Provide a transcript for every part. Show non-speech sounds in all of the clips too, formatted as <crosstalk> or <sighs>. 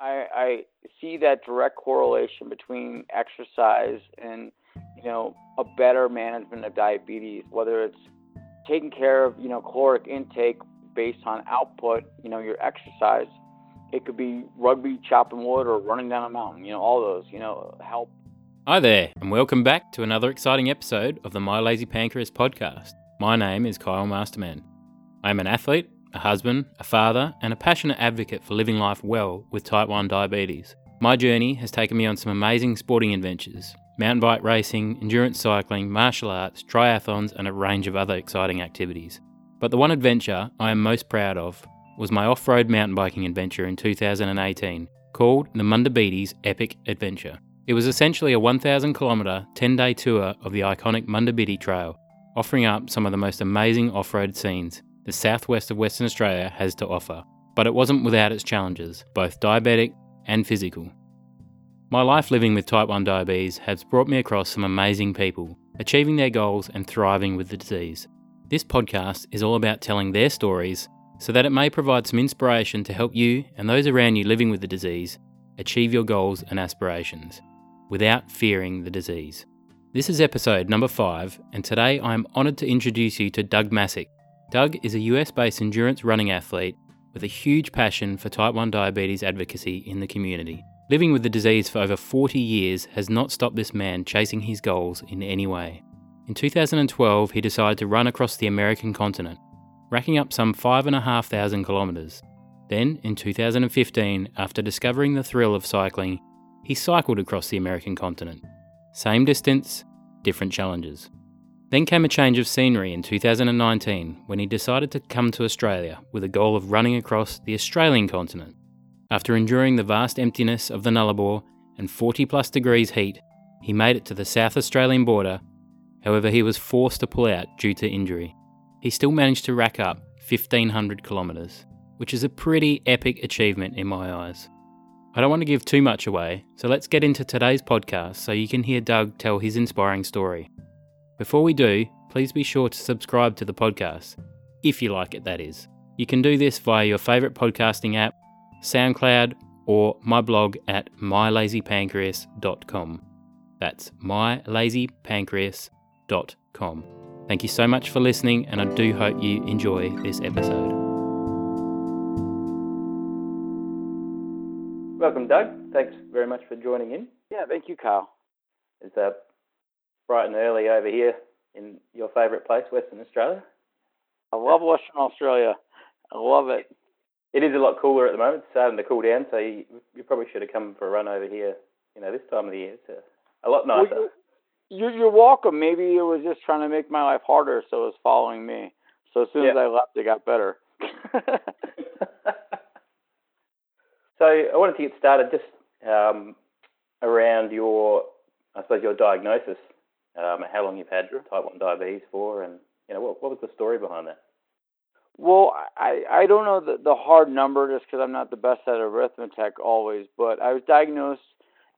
I, I see that direct correlation between exercise and you know a better management of diabetes, whether it's taking care of you know caloric intake based on output, you know your exercise. It could be rugby, chopping wood, or running down a mountain. You know all those you know help. Hi there, and welcome back to another exciting episode of the My Lazy Pancreas podcast. My name is Kyle Masterman. I am an athlete a husband, a father, and a passionate advocate for living life well with type 1 diabetes. My journey has taken me on some amazing sporting adventures mountain bike racing, endurance cycling, martial arts, triathlons, and a range of other exciting activities. But the one adventure I am most proud of was my off road mountain biking adventure in 2018 called the Munda Biddi's Epic Adventure. It was essentially a 1,000 kilometre, 10 day tour of the iconic Munda Biddi Trail, offering up some of the most amazing off road scenes the southwest of Western Australia has to offer, but it wasn't without its challenges, both diabetic and physical. My life living with type 1 diabetes has brought me across some amazing people, achieving their goals and thriving with the disease. This podcast is all about telling their stories so that it may provide some inspiration to help you and those around you living with the disease achieve your goals and aspirations without fearing the disease. This is episode number 5, and today I am honoured to introduce you to Doug Masiuk, Doug is a US based endurance running athlete with a huge passion for type 1 diabetes advocacy in the community. Living with the disease for over 40 years has not stopped this man chasing his goals in any way. In 2012, he decided to run across the American continent, racking up some 5,500 kilometres. Then, in 2015, after discovering the thrill of cycling, he cycled across the American continent. Same distance, different challenges. Then came a change of scenery in 2019 when he decided to come to Australia with a goal of running across the Australian continent. After enduring the vast emptiness of the Nullarbor and 40 plus degrees heat, he made it to the South Australian border. However, he was forced to pull out due to injury. He still managed to rack up 1500 kilometres, which is a pretty epic achievement in my eyes. I don't want to give too much away, so let's get into today's podcast so you can hear Doug tell his inspiring story. Before we do, please be sure to subscribe to the podcast, if you like it, that is. You can do this via your favourite podcasting app, SoundCloud, or my blog at mylazypancreas.com. That's mylazypancreas.com. Thank you so much for listening, and I do hope you enjoy this episode. Welcome, Doug. Thanks very much for joining in. Yeah, thank you, Carl. It's uh, bright and early over here in your favourite place, Western Australia? I love Western Australia. I love it. It is a lot cooler at the moment. It's starting to cool down, so you, you probably should have come for a run over here. You know, this time of the year, it's a, a lot nicer. Well, you're, you're welcome. Maybe it was just trying to make my life harder, so it was following me. So as soon yeah. as I left, it got better. <laughs> so I wanted to get started just um, around your, I suppose, your diagnosis um, how long you've had type 1 diabetes for, and you know what, what was the story behind that? Well, I, I don't know the, the hard number just because I'm not the best at arithmetic always, but I was diagnosed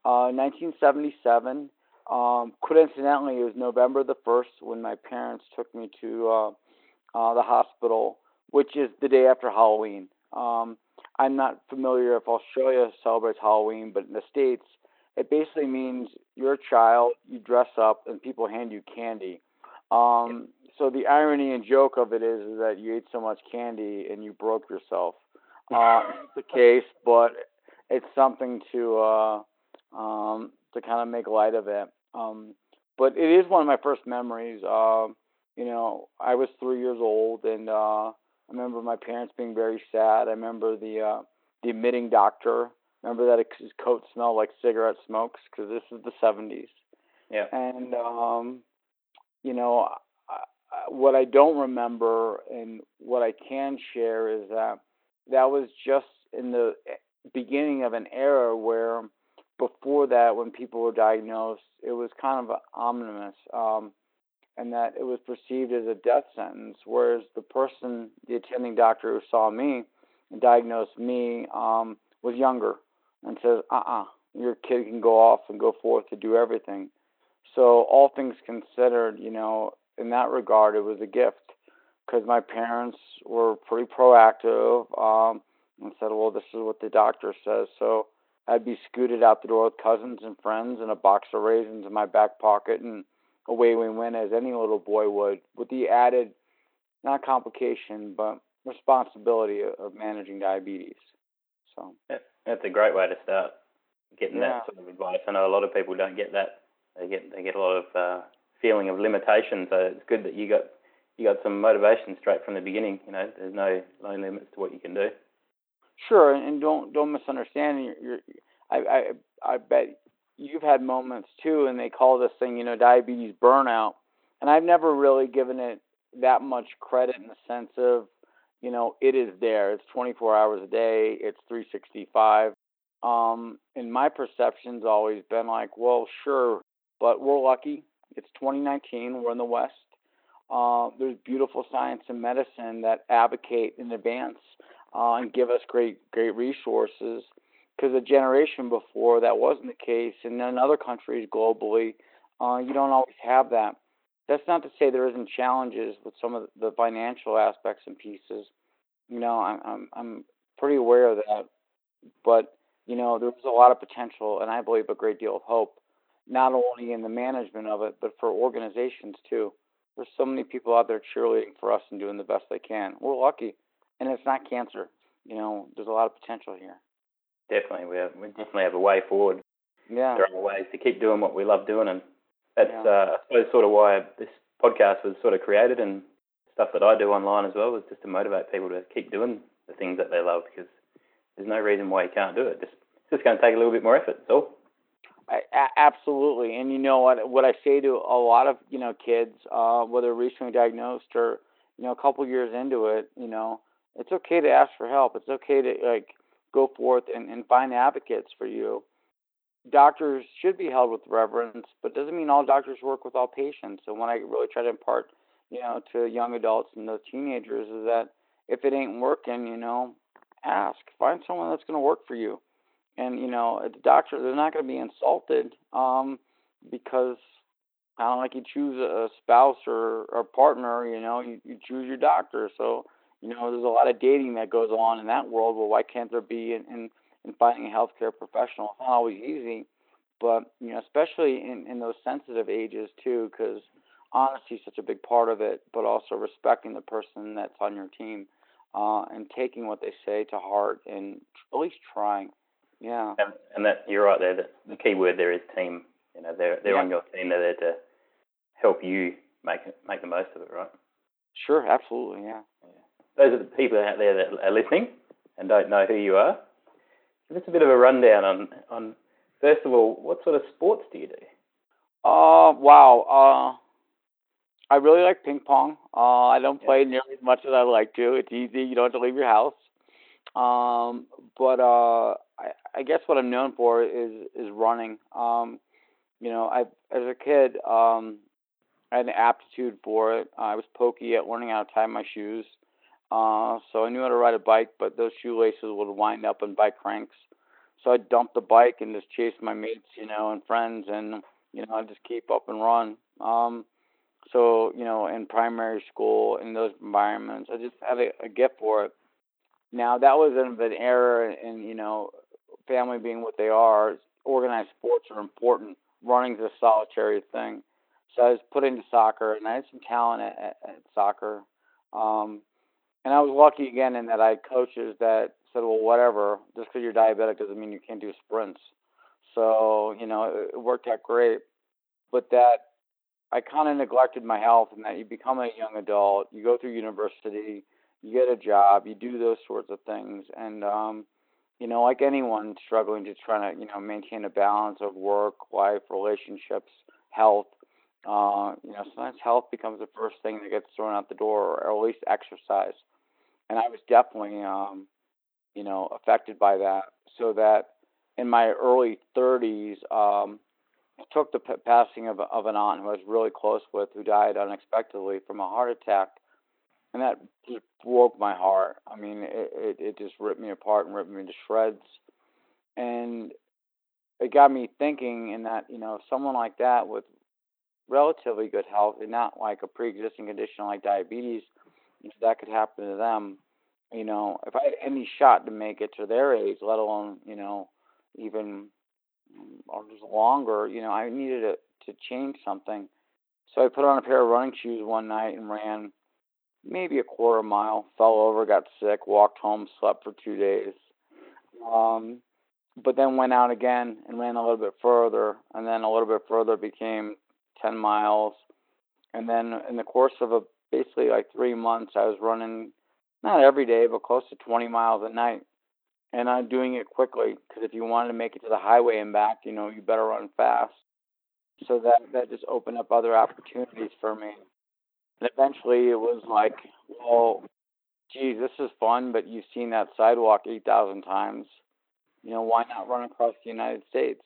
uh, 1977. Um, coincidentally, it was November the 1st when my parents took me to uh, uh, the hospital, which is the day after Halloween. Um, I'm not familiar if Australia celebrates Halloween, but in the States, it basically means you're a child, you dress up, and people hand you candy. Um, so the irony and joke of it is, is that you ate so much candy and you broke yourself. <laughs> Uh, the case, but it's something to uh, um, to kind of make light of it. Um, but it is one of my first memories. Uh, you know, I was three years old, and uh, I remember my parents being very sad. I remember the uh, the admitting doctor Remember that his coat smelled like cigarette smokes because this is the 70s. Yeah. And um, you know, I, what I don't remember and what I can share is that that was just in the eh, beginning of an era where before that when people were diagnosed it was kind of ominous um, and that it was perceived as a death sentence whereas the person the attending doctor who saw me and diagnosed me um, was younger and says, uh uh-uh, uh, your kid can go off and go forth to do everything. So, all things considered, you know, in that regard, it was a gift because my parents were pretty proactive. Um, and said, "Well, this is what the doctor says." So I'd be scooted out the door with cousins and friends and a box of raisins in my back pocket, and away we went as any little boy would, with the added, not complication, but responsibility of managing diabetes. So that's a great way to start getting yeah. that sort of advice. I know a lot of people don't get that. They get they get a lot of uh, feeling of limitation. So it's good that you got you got some motivation straight from the beginning. You know, there's no no limits to what you can do. Sure, and don't don't misunderstand. You're, you're I I I bet you've had moments too, and they call this thing, you know, diabetes burnout. And I've never really given it that much credit in the sense of, you know, it is there. It's 24 hours a day. It's 365. Um, and my perception's always been like, well, sure, but we're lucky. It's 2019. We're in the West. Uh, there's beautiful science and medicine that advocate in advance uh, and give us great great resources. Because a generation before that wasn't the case, and in other countries globally, uh, you don't always have that. That's not to say there isn't challenges with some of the financial aspects and pieces. You know, I'm I'm, I'm pretty aware of that, but you know, there's a lot of potential, and I believe a great deal of hope, not only in the management of it, but for organizations too. There's so many people out there cheerleading for us and doing the best they can. We're lucky and it's not cancer. You know, there's a lot of potential here. Definitely, we have, we definitely have a way forward. Yeah, there are ways to keep doing what we love doing, and that's yeah. uh, I suppose sort of why this podcast was sort of created, and stuff that I do online as well is just to motivate people to keep doing the things that they love because there's no reason why you can't do it. Just it's just going to take a little bit more effort. So. I, a- absolutely, and you know what? What I say to a lot of you know kids, uh, whether recently diagnosed or you know a couple years into it, you know, it's okay to ask for help. It's okay to like go forth and, and find advocates for you. Doctors should be held with reverence, but doesn't mean all doctors work with all patients. And what I really try to impart, you know, to young adults and those teenagers is that if it ain't working, you know, ask. Find someone that's going to work for you. And you know, the doctor, they're not going to be insulted um, because kind of like you choose a spouse or a partner, you know, you, you choose your doctor. So you know, there's a lot of dating that goes on in that world. Well, why can't there be in, in finding a healthcare professional? It's not always easy, but you know, especially in, in those sensitive ages too, because honesty is such a big part of it. But also respecting the person that's on your team uh, and taking what they say to heart and at least trying. Yeah. And, and that you're right there. That the key word there is team. You know, they're they're yeah. on your team. They're there to help you make make the most of it, right? Sure, absolutely, yeah. yeah those are the people out there that are listening and don't know who you are. Give us a bit of a rundown on, on first of all, what sort of sports do you do? Uh, wow. Uh, I really like ping pong. Uh, I don't play yeah. nearly as much as I'd like to. It's easy. You don't have to leave your house. Um, but uh, I, I guess what I'm known for is is running. Um, you know, I as a kid, um, I had an aptitude for it. I was pokey at learning how to tie my shoes. Uh, so I knew how to ride a bike, but those shoelaces would wind up in bike cranks. So I'd dump the bike and just chase my mates, you know, and friends, and you know, I'd just keep up and run. Um, so you know, in primary school, in those environments, I just had a, a gift for it. Now that was an, an era, and you know, family being what they are, organized sports are important. Running's a solitary thing. So I was put into soccer, and I had some talent at, at, at soccer. Um, and I was lucky again in that I had coaches that said, well, whatever, just because you're diabetic doesn't mean you can't do sprints. So, you know, it, worked out great. But that I kind of neglected my health and that you become a young adult, you go through university, you get a job, you do those sorts of things. And, um, you know, like anyone struggling to try to, you know, maintain a balance of work, life, relationships, health, uh, you know, sometimes health becomes the first thing that gets thrown out the door, or at least exercise and I was definitely, um, you know, affected by that. So that in my early 30s, um, took the p- passing of, of an aunt who I was really close with, who died unexpectedly from a heart attack, and that just broke my heart. I mean, it, it, it just ripped me apart and ripped me to shreds, and it got me thinking. In that, you know, someone like that with relatively good health and not like a pre-existing condition like diabetes know, that could happen to them. you know, if I had any shot to make it to their age, let alone, you know, even or just longer, you know, I needed to to change something. So I put on a pair of running shoes one night and ran maybe a quarter mile, fell over, got sick, walked home, slept for two days. Um, but then went out again and ran a little bit further, and then a little bit further became 10 miles. And then in the course of a basically like three months, I was running not every day, but close to 20 miles a night. And I'm doing it quickly because if you wanted to make it to the highway and back, you know, you better run fast. So that that just opened up other opportunities for me. And eventually, it was like, well, geez, this is fun, but you've seen that sidewalk 8,000 times. You know, why not run across the United States?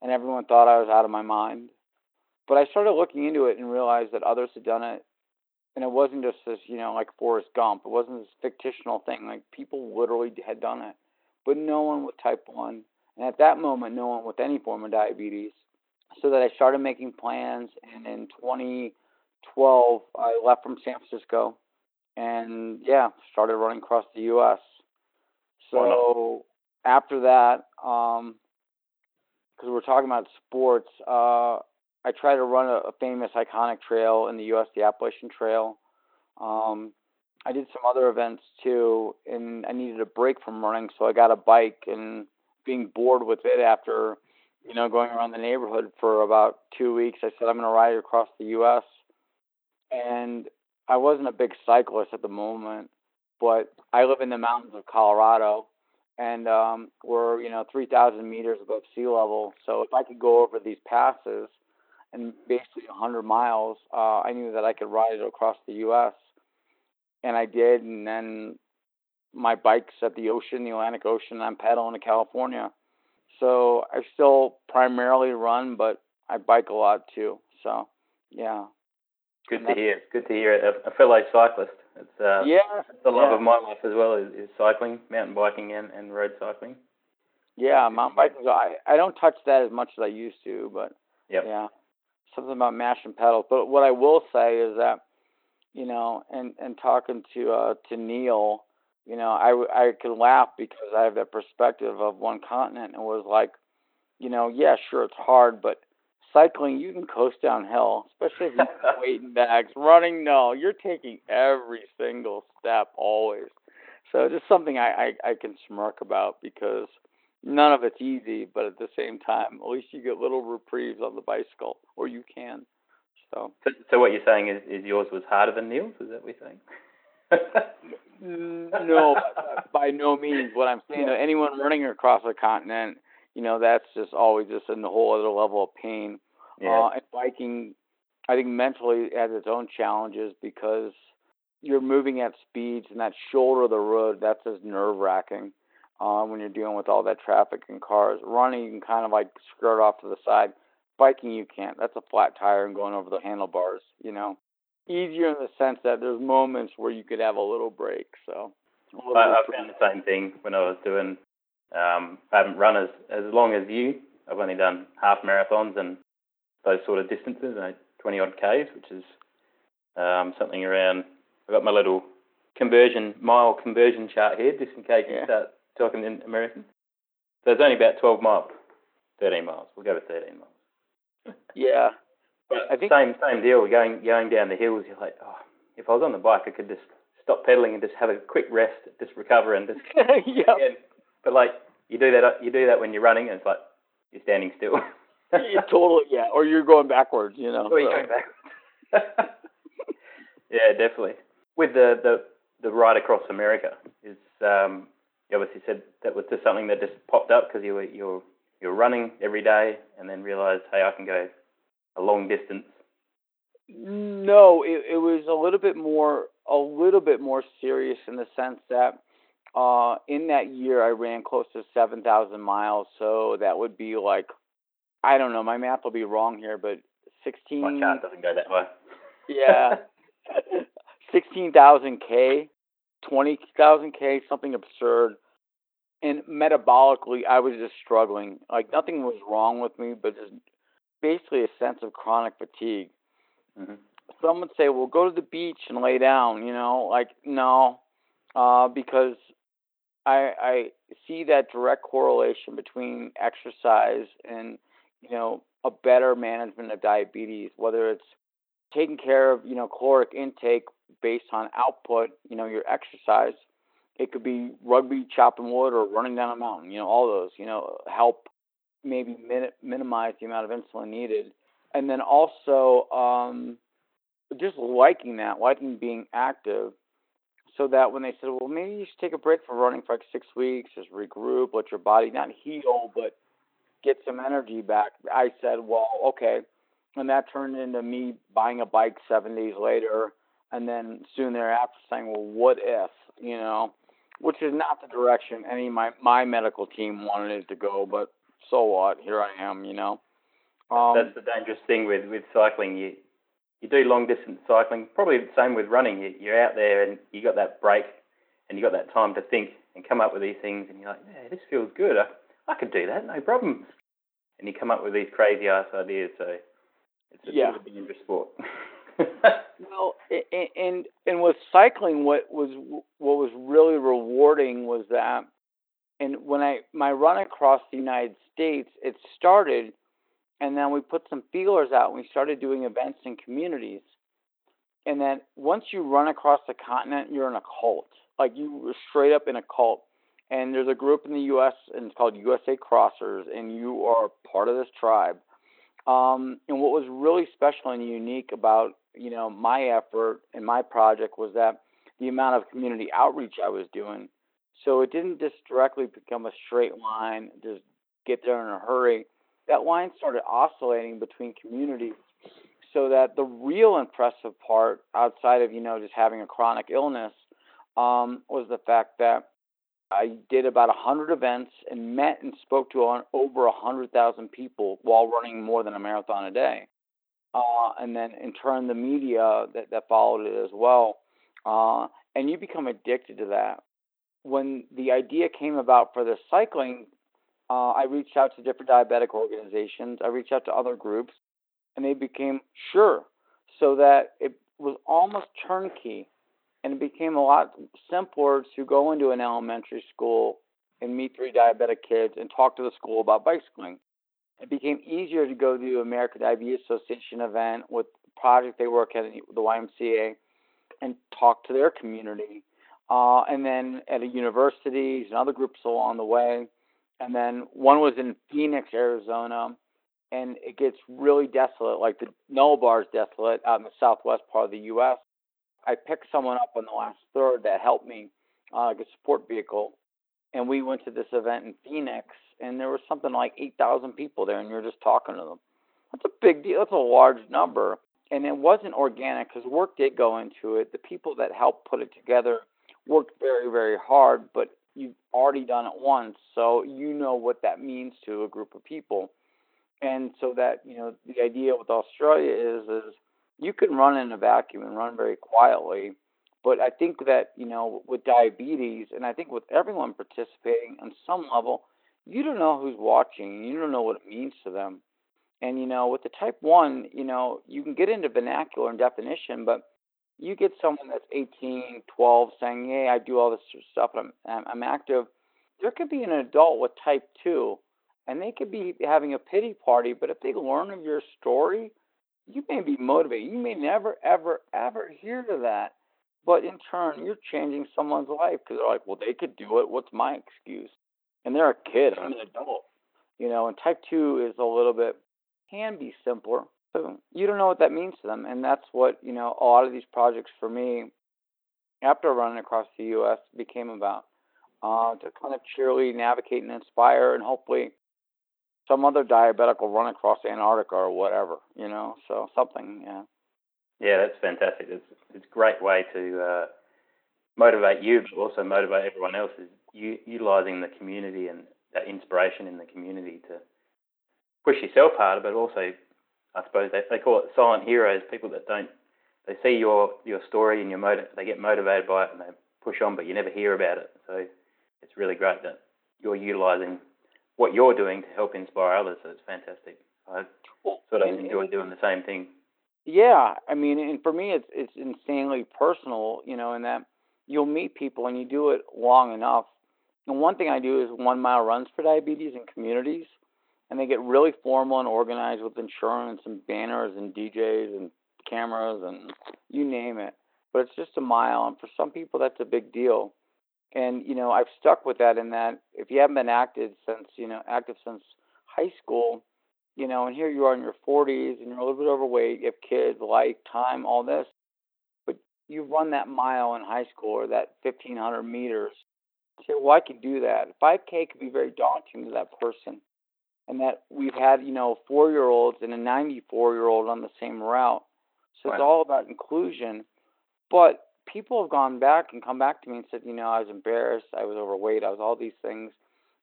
And everyone thought I was out of my mind. But I started looking into it and realized that others had done it. And it wasn't just this, you know, like Forrest Gump. It wasn't this fictional thing. Like people literally had done it. But no one with type 1. And at that moment, no one with any form of diabetes. So that I started making plans. And in 2012, I left from San Francisco and yeah, started running across the U.S. So after that, um, because we're talking about sports, uh, I tried to run a, a famous iconic trail in the U.S., the Appalachian Trail. Um, I did some other events too, and I needed a break from running, so I got a bike and being bored with it after, you know, going around the neighborhood for about two weeks. I said I'm going to ride across the U.S. And I wasn't a big cyclist at the moment, but I live in the mountains of Colorado, and um, we're you know 3,000 meters above sea level. So if I could go over these passes and basically 100 miles, uh, I knew that I could ride it across the U.S. And I did, and then my bike's at the ocean, the Atlantic Ocean. And I'm pedaling to California, so I still primarily run, but I bike a lot too. So yeah. Good to hear. Good to hear. A, a fellow cyclist. It's uh, yeah, the love yeah. of my life as well is, is cycling, mountain biking, and, and road cycling. Yeah, mountain biking. I I don't touch that as much as I used to, but yep. yeah, something about mashing pedals. But what I will say is that, you know, and and talking to uh to Neil, you know, I I could laugh because I have that perspective of one continent and was like, you know, yeah, sure it's hard, but cycling you can coast downhill, especially if you <laughs> have weight bags. Running, no, you're taking every single step always. So just something I, I I can smirk about because none of it's easy, but at the same time, at least you get little reprieves on the bicycle, or you can. So, so, so what you're saying is, is yours was harder than Neil's? Is that what you're saying? <laughs> no, by no means. What I'm saying, yeah. anyone running across a continent, you know, that's just always just in the whole other level of pain. Yeah. Uh, and biking, I think mentally has its own challenges because you're moving at speeds and that shoulder of the road, that's just nerve wracking uh, when you're dealing with all that traffic and cars. Running, you can kind of like skirt off to the side. Biking, you can't. That's a flat tire and going over the handlebars, you know. Easier in the sense that there's moments where you could have a little break. So, I, I found the same thing when I was doing. Um, I haven't run as as long as you. I've only done half marathons and those sort of distances, you know, 20 odd k's, which is um, something around. I've got my little conversion mile conversion chart here, just in case Yeah. you start talking in American. So it's only about 12 miles, 13 miles. We'll go with 13 miles. yeah. But I think- same same deal. Going going down the hills, you're like, oh, if I was on the bike, I could just stop pedaling and just have a quick rest, just recover and just. <laughs> yeah. and- but like you do that, you do that when you're running, and it's like you're standing still. yeah, totally. Yeah. Or you're going backwards, you know. Or you're going back. <laughs> yeah, definitely. With the the the ride across America is um, you obviously said that was just something that just popped up because you were you're you're running every day and then realized, hey, I can go a long distance. No, it it was a little bit more a little bit more serious in the sense that uh in that year I ran close to 7,000 miles, so that would be like I don't know, my math will be wrong here, but 16 My chart doesn't go that way. <laughs> Yeah. <laughs> 16,000 K, 20,000 K, something absurd. And metabolically, I was just struggling. Like nothing was wrong with me, but just basically a sense of chronic fatigue. hmm Some would say, well, go to the beach and lay down, you know? Like, no. uh, because I I see that direct correlation between exercise and you know a better management of diabetes, whether it's taking care of you know caloric intake based on output, you know your exercise. It could be rugby, chopping wood, or running down a mountain. You know all those you know help maybe min- minimize the amount of insulin needed, and then also um, just liking that, liking being active so that when they said, well, maybe you should take a break from running for like six weeks, just regroup, let your body not heal, but get some energy back. I said, well, okay. And that turned into me buying a bike seven days later, and then soon thereafter saying, well, what if, you know, which is not the direction any my my medical team wanted it to go, but so what? Here I am, you know. Um, That's the dangerous thing with with cycling. You you do long distance cycling, probably the same with running. You, you're out there and you got that break and you got that time to think and come up with these things, and you're like, yeah, this feels good. I, I could do that, no problem. And you come up with these crazy ass ideas. So it's a yeah. bit of a dangerous sport. <laughs> <laughs> well, and and with cycling, what was what was really rewarding was that, and when I my run across the United States, it started and then we put some feelers out and we started doing events in communities. And then once you run across the continent, you're in a cult. Like you were straight up in a cult. And there's a group in the U.S. and it's called USA Crossers, and you are part of this tribe. Um, and what was really special and unique about you know my effort and my project was that the amount of community outreach I was doing. So it didn't just directly become a straight line, just get there in a hurry that line started oscillating between communities so that the real impressive part outside of you know just having a chronic illness um, was the fact that I did about a hundred events and met and spoke to over a hundred thousand people while running more than a marathon a day, uh, and then in turn the media that, that followed it as well, uh, and you become addicted to that. When the idea came about for the cycling uh, I reached out to different diabetic organizations. I reached out to other groups, and they became sure, so that it was almost turnkey, and it became a lot simpler to go into an elementary school and meet three diabetic kids and talk to the school about bicycling. It became easier to go to the American Diabetes Association event with the project they work at the YMCA and talk to their community. Uh, and then at a universities and other groups along the way and then one was in Phoenix, Arizona, and it gets really desolate, like the Nullarbor is desolate out in the southwest part of the U.S. I picked someone up on the last third that helped me, uh, like a support vehicle, and we went to this event in Phoenix, and there was something like 8,000 people there, and you're just talking to them. That's a big deal. That's a large number, and it wasn't organic because work did go into it. The people that helped put it together worked very, very hard, but you've already done it once, so you know what that means to a group of people. And so that, you know, the idea with Australia is is you can run in a vacuum and run very quietly. But I think that, you know, with diabetes and I think with everyone participating on some level, you don't know who's watching. You don't know what it means to them. And you know, with the type one, you know, you can get into vernacular and definition, but you get someone that's 18, 12 saying, "Hey, I do all this stuff, And I'm I'm active." There could be an adult with type 2 and they could be having a pity party, but if they learn of your story, you may be motivated. You may never ever ever hear to that. But in turn, you're changing someone's life because they're like, well, they could do it. What's my excuse? And they're a kid. I'm an adult. You know, and type two is a little bit can be simpler, So you don't know what that means to them, and that's what you know. A lot of these projects for me, after running across the U.S., became about uh, to kind of cheerily navigate and inspire, and hopefully some other diabetic will run across Antarctica or whatever, you know. So something, yeah. Yeah, that's fantastic. It's it's a great way to uh, motivate you, but also motivate everyone else. Is you, utilizing the community and that inspiration in the community to push yourself harder, but also I suppose they they call it silent heroes, people that don't they see your your story and your motive, they get motivated by it and they push on, but you never hear about it. So it's really great that you're utilising what you're doing to help inspire others. So it's fantastic. I sort of enjoy doing the same thing. Yeah, I mean, and for me, it's it's insanely personal, you know, in that you'll meet people and you do it long enough. And one thing I do is one mile runs for diabetes in communities, and they get really formal and organized with insurance and banners and DJs and cameras and you name it. But it's just a mile, and for some people that's a big deal. And you know, I've stuck with that in that if you haven't been active since you know active since high school, you know, and here you are in your 40s and you're a little bit overweight, you have kids, life, time, all this, but you run that mile in high school or that 1500 meters. Say, well, I could do that. 5K could be very daunting to that person. And that we've had, you know, four year olds and a 94 year old on the same route. So right. it's all about inclusion. But people have gone back and come back to me and said, you know, I was embarrassed, I was overweight, I was all these things.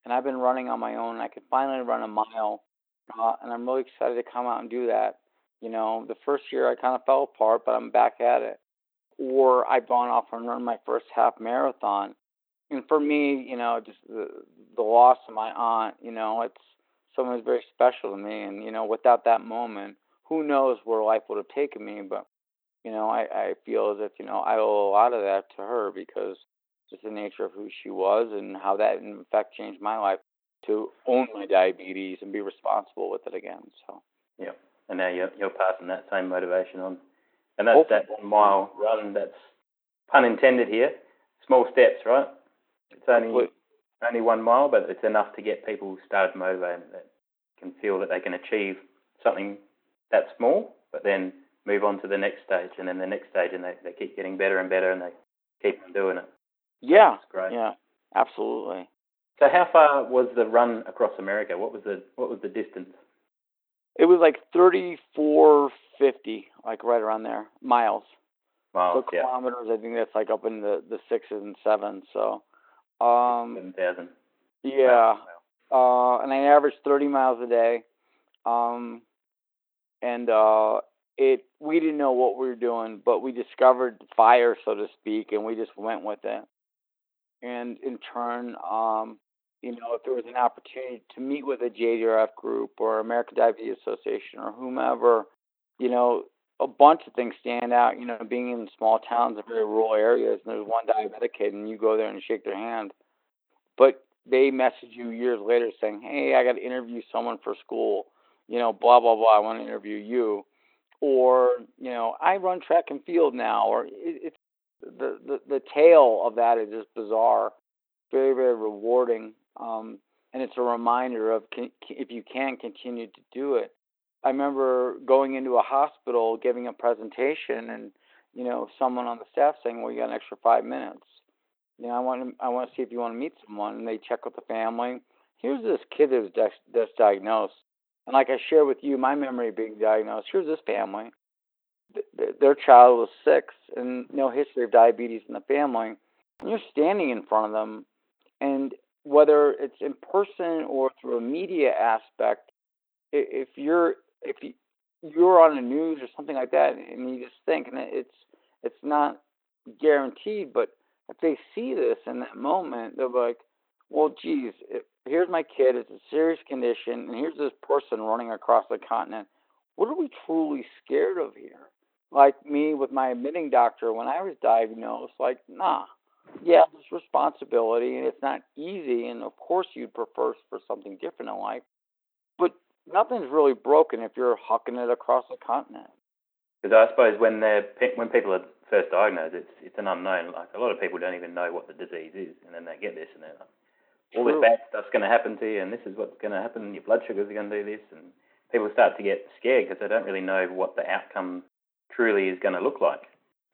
And I've been running on my own. I could finally run a mile uh, and I'm really excited to come out and do that. You know, the first year I kind of fell apart, but I'm back at it. Or I've gone off and run my first half marathon. And for me, you know, just the the loss of my aunt, you know, it's someone who's very special to me. And you know, without that moment, who knows where life would have taken me? But you know, I I feel as if you know I owe a lot of that to her because just the nature of who she was and how that in fact changed my life to own my diabetes and be responsible with it again. So yeah, and now you're you're passing that same motivation on, and that's Hopefully. that one mile run. That's pun intended here. Small steps, right? It's only only one mile, but it's enough to get people started motivated that can feel that they can achieve something that small, but then move on to the next stage, and then the next stage, and they, they keep getting better and better, and they keep on doing it. Yeah, That's great. Yeah, absolutely. So how far was the run across America? What was the what was the distance? It was like thirty four fifty, like right around there, miles. Miles, so kilometers. Yeah. I think that's like up in the the sixes and sevens. So, um, seven thousand. Yeah, wow. uh, and I averaged thirty miles a day. Um, and uh, it we didn't know what we were doing, but we discovered fire, so to speak, and we just went with it. And in turn, um, you know, if there was an opportunity to meet with a JDRF group or American Diabetes Association or whomever, you know, a bunch of things stand out. You know, being in small towns and very rural areas, and there's one diabetic kid, and you go there and shake their hand, but they message you years later saying, "Hey, I got to interview someone for school." You know, blah blah blah. I want to interview you, or you know, I run track and field now, or it, it's the, the the tale of that is just bizarre, very very rewarding um, and it's a reminder of can, if you can continue to do it. I remember going into a hospital, giving a presentation, and you know someone on the staff saying, "Well, you got an extra five minutes." You know, I want to, I want to see if you want to meet someone, and they check with the family. Here's this kid that was that's diagnosed, and like I share with you, my memory being diagnosed. Here's this family. Their child was six and no history of diabetes in the family. And you're standing in front of them, and whether it's in person or through a media aspect, if you're if you, you're on the news or something like that, and you just think, and it's it's not guaranteed, but if they see this in that moment, they'll be like, well, geez, here's my kid. It's a serious condition, and here's this person running across the continent. What are we truly scared of here? Like me with my admitting doctor when I was diagnosed, like, nah, yeah, there's responsibility, and it's not easy. And of course, you'd prefer for something different in life, nothing's really broken if you're hucking it across the continent. Because I suppose when they're when people are first diagnosed, it's it's an unknown. Like a lot of people don't even know what the disease is, and then they get this, and they're like, all this bad stuff's going to happen to you, and this is what's going to happen. Your blood sugars are going to do this, and people start to get scared because they don't really know what the outcome truly is going to look like.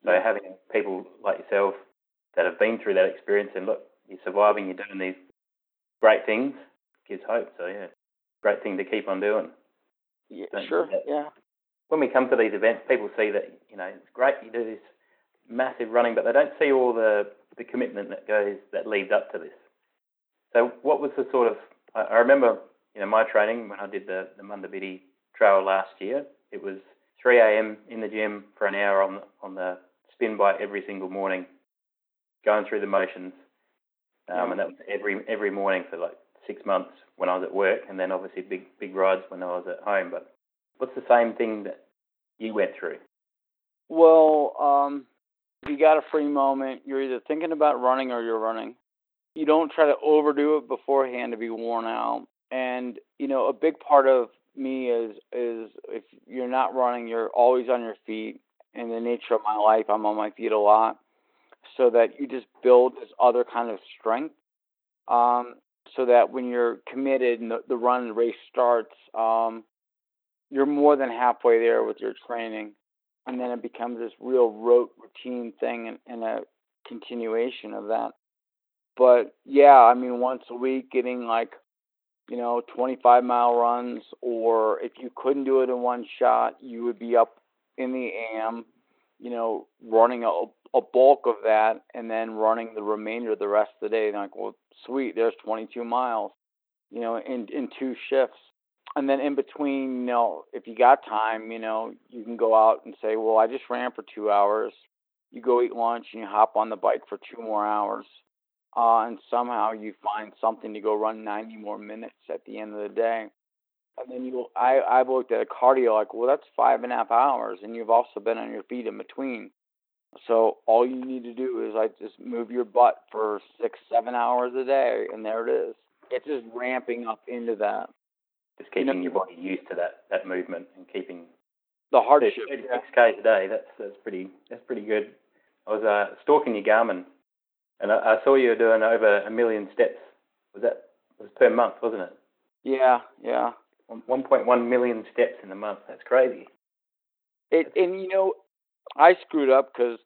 So having people like yourself that have been through that experience and look, you're surviving, you're doing these great things, gives hope. So yeah, great thing to keep on doing. Yeah, sure. Yeah. When we come to these events, people see that you know it's great you do this massive running, but they don't see all the the commitment that goes that leads up to this. So what was the sort of I, I remember you know my training when I did the the Munda Biddi trail last year. It was 3 a.m. in the gym for an hour on on the spin bike every single morning going through the motions. Um, and that was every every morning for like six months when I was at work, and then obviously big big rides when I was at home. But what's the same thing that you went through? Well, um, if you got a free moment, you're either thinking about running or you're running. You don't try to overdo it beforehand to be worn out. And you know, a big part of me is is if you're not running, you're always on your feet. In the nature of my life, I'm on my feet a lot, so that you just build this other kind of strength. Um, so that when you're committed and the, the run the race starts, um, you're more than halfway there with your training, and then it becomes this real rote routine thing and, and a continuation of that. But yeah, I mean, once a week, getting like you know 25 mile runs, or if you couldn't do it in one shot, you would be up in the AM, you know, running a a bulk of that, and then running the remainder of the rest of the day. And like, well, sweet, there's 22 miles, you know, in in two shifts and then in between, you know, if you got time, you know, you can go out and say, well, I just ran for two hours. You go eat lunch and you hop on the bike for two more hours. Uh, and somehow you find something to go run 90 more minutes at the end of the day. And then you, I, I've looked at a cardio like, well, that's five and a half hours, and you've also been on your feet in between. So all you need to do is like just move your butt for six, seven hours a day, and there it is. It's just ramping up into that just keeping you know, your body used to that that movement and keeping the hardship. 36 yeah. k's a day. That's that's pretty that's pretty good. I was uh, stalking your Garmin, and I, I saw you were doing over a million steps. Was that was per month, wasn't it? Yeah, yeah. 1.1 million steps in a month. That's crazy. It and you know, I screwed up because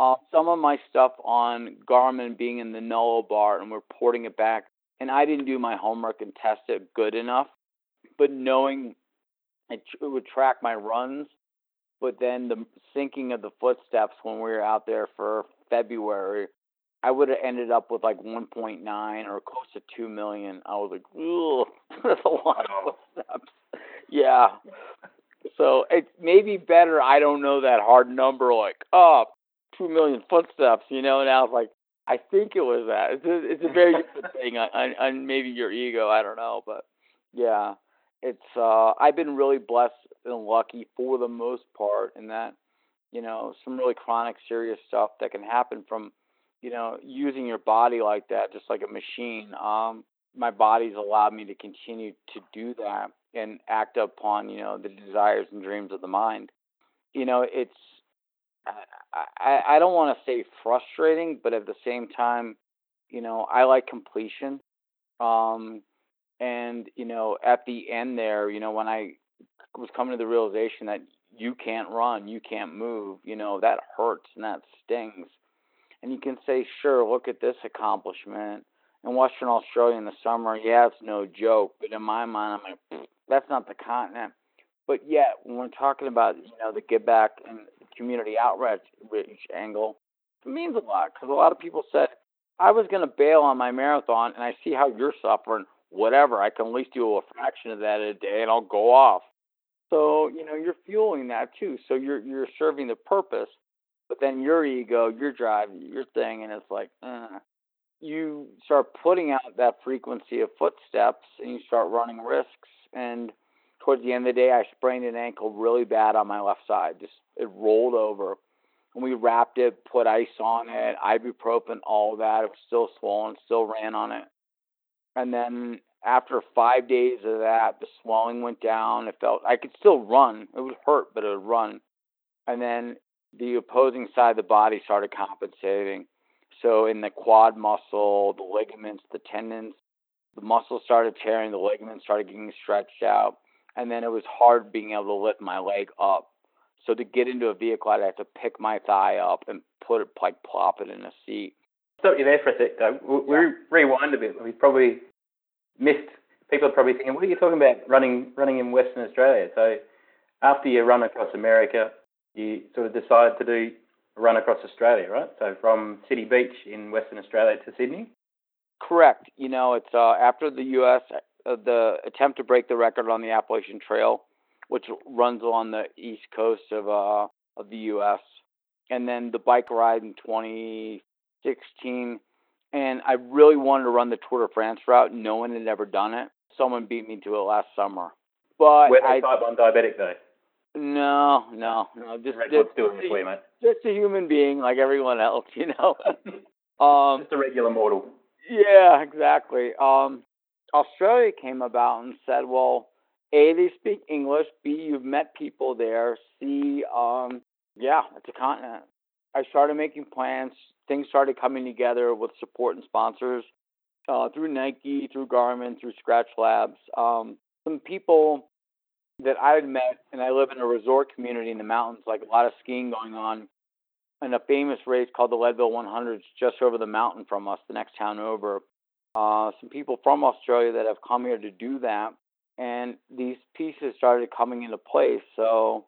uh, some of my stuff on Garmin being in the Nullarbor and we're it back, and I didn't do my homework and test it good enough but knowing it, it would track my runs, but then the syncing of the footsteps when we were out there for February, I would have ended up with like 1.9 or close to 2 million. I was like, ooh, <laughs> that's a lot of footsteps. Yeah. So it may be better. I don't know that hard number, like, oh, 2 million footsteps, you know? And I was like, I think it was that. It's a, it's a very different <laughs> thing on, on, on maybe your ego. I don't know. But yeah it's uh I've been really blessed and lucky for the most part in that you know some really chronic serious stuff that can happen from you know using your body like that just like a machine um my body's allowed me to continue to do that and act upon you know the desires and dreams of the mind you know it's I, I don't want to say frustrating, but at the same time, you know, I like completion. Um, and, you know, at the end there, you know, when I was coming to the realization that you can't run, you can't move, you know, that hurts and that stings. And you can say, sure, look at this accomplishment. In Western Australia in the summer, yeah, it's no joke. But in my mind, I'm like, that's not the continent. But yet, when we're talking about, you know, the give back and community outreach angle, it means a lot because a lot of people said, I was going to bail on my marathon and I see how you're suffering whatever. I can at least do a fraction of that a day and I'll go off. So, you know, you're fueling that too. So you're you're serving the purpose, but then your ego, your drive, your thing, and it's like, uh, start putting out that frequency of footsteps and you start running risks. And towards the end of the day, I sprained an ankle really bad on my left side. Just it rolled over. And we wrapped it, put ice on it, ibuprofen, all that. It was still swollen, still ran on it. And then after five days of that, the swelling went down. It felt I could still run. It would hurt, but it would run. And then the opposing side of the body started compensating. So in the quad muscle, the ligaments, the tendons, the muscles started tearing, the ligaments started getting stretched out, and then it was hard being able to lift my leg up. So to get into a vehicle, I'd have to pick my thigh up and put it like plop it in a seat stop you there for a sec, though. We yeah. rewind a bit. We probably missed. People are probably thinking, "What are you talking about running running in Western Australia?" So after you run across America, you sort of decide to do run across Australia, right? So from City Beach in Western Australia to Sydney. Correct. You know, it's uh, after the U.S. Uh, the attempt to break the record on the Appalachian Trail, which runs along the east coast of uh, of the U.S. And then the bike ride in 2016. and I really wanted to run the Tour de France route. No one had ever done it. Someone beat me to it last summer. But Were they I, type one diabetic though? No, no, no. Just Red just, Bull's doing it for you, mate. just a human being like everyone else, <laughs> you know. um, Just a regular mortal. yeah, exactly. Um, Australia came about and said, well, a they speak English. B you've met people there. C um, yeah, it's a continent. I started making plans. Things started coming together with support and sponsors uh, through Nike, through Garmin, through Skratch Labs. Um, some people that I had met, and I live in a resort community in the mountains, like a lot of skiing going on, and a famous race called the Leadville 100 is just over the mountain from us, the next town over. Uh, some people from Australia that have come here to do that, and these pieces started coming into place. So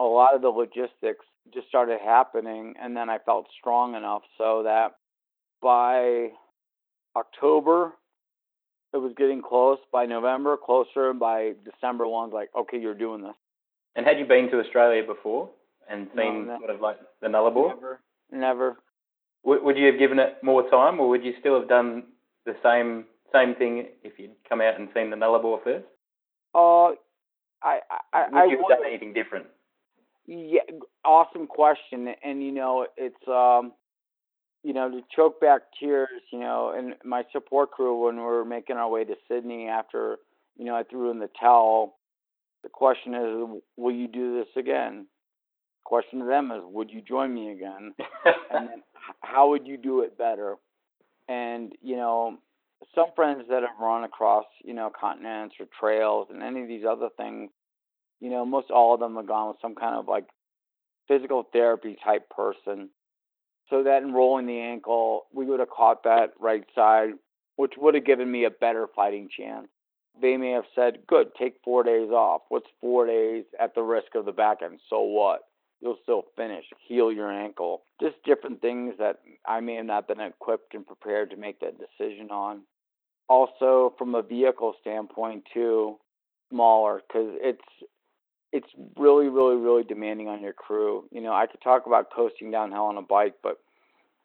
a lot of the logistics just started happening, and then I felt strong enough so that by October, it was getting close. By November, closer. By December, one's like, okay, you're doing this. And had you been to Australia before and seen no. sort of like the Nullarbor? Never, never. Would, would you have given it more time, or would you still have done the same same thing if you'd come out and seen the Nullarbor first? Uh, I, I, Would I you have would- done anything different? Yeah, awesome question. And you know, it's um, you know, to choke back tears. You know, and my support crew when we were making our way to Sydney after you know I threw in the towel. The question is, will you do this again? Question to them is, would you join me again? <laughs> and then how would you do it better? And you know, some friends that have run across you know continents or trails and any of these other things, you know, most all of them have gone with some kind of like physical therapy type person. So that enrolling the ankle, we would have caught that right side, which would have given me a better fighting chance. They may have said, "Good, take four days off. What's four days at the risk of the back end? So what? You'll still finish. Heal your ankle. Just different things that I may have not been equipped and prepared to make that decision on. Also, from a vehicle standpoint, too, smaller because it's it's really, really, really demanding on your crew. You know, I could talk about coasting downhill on a bike, but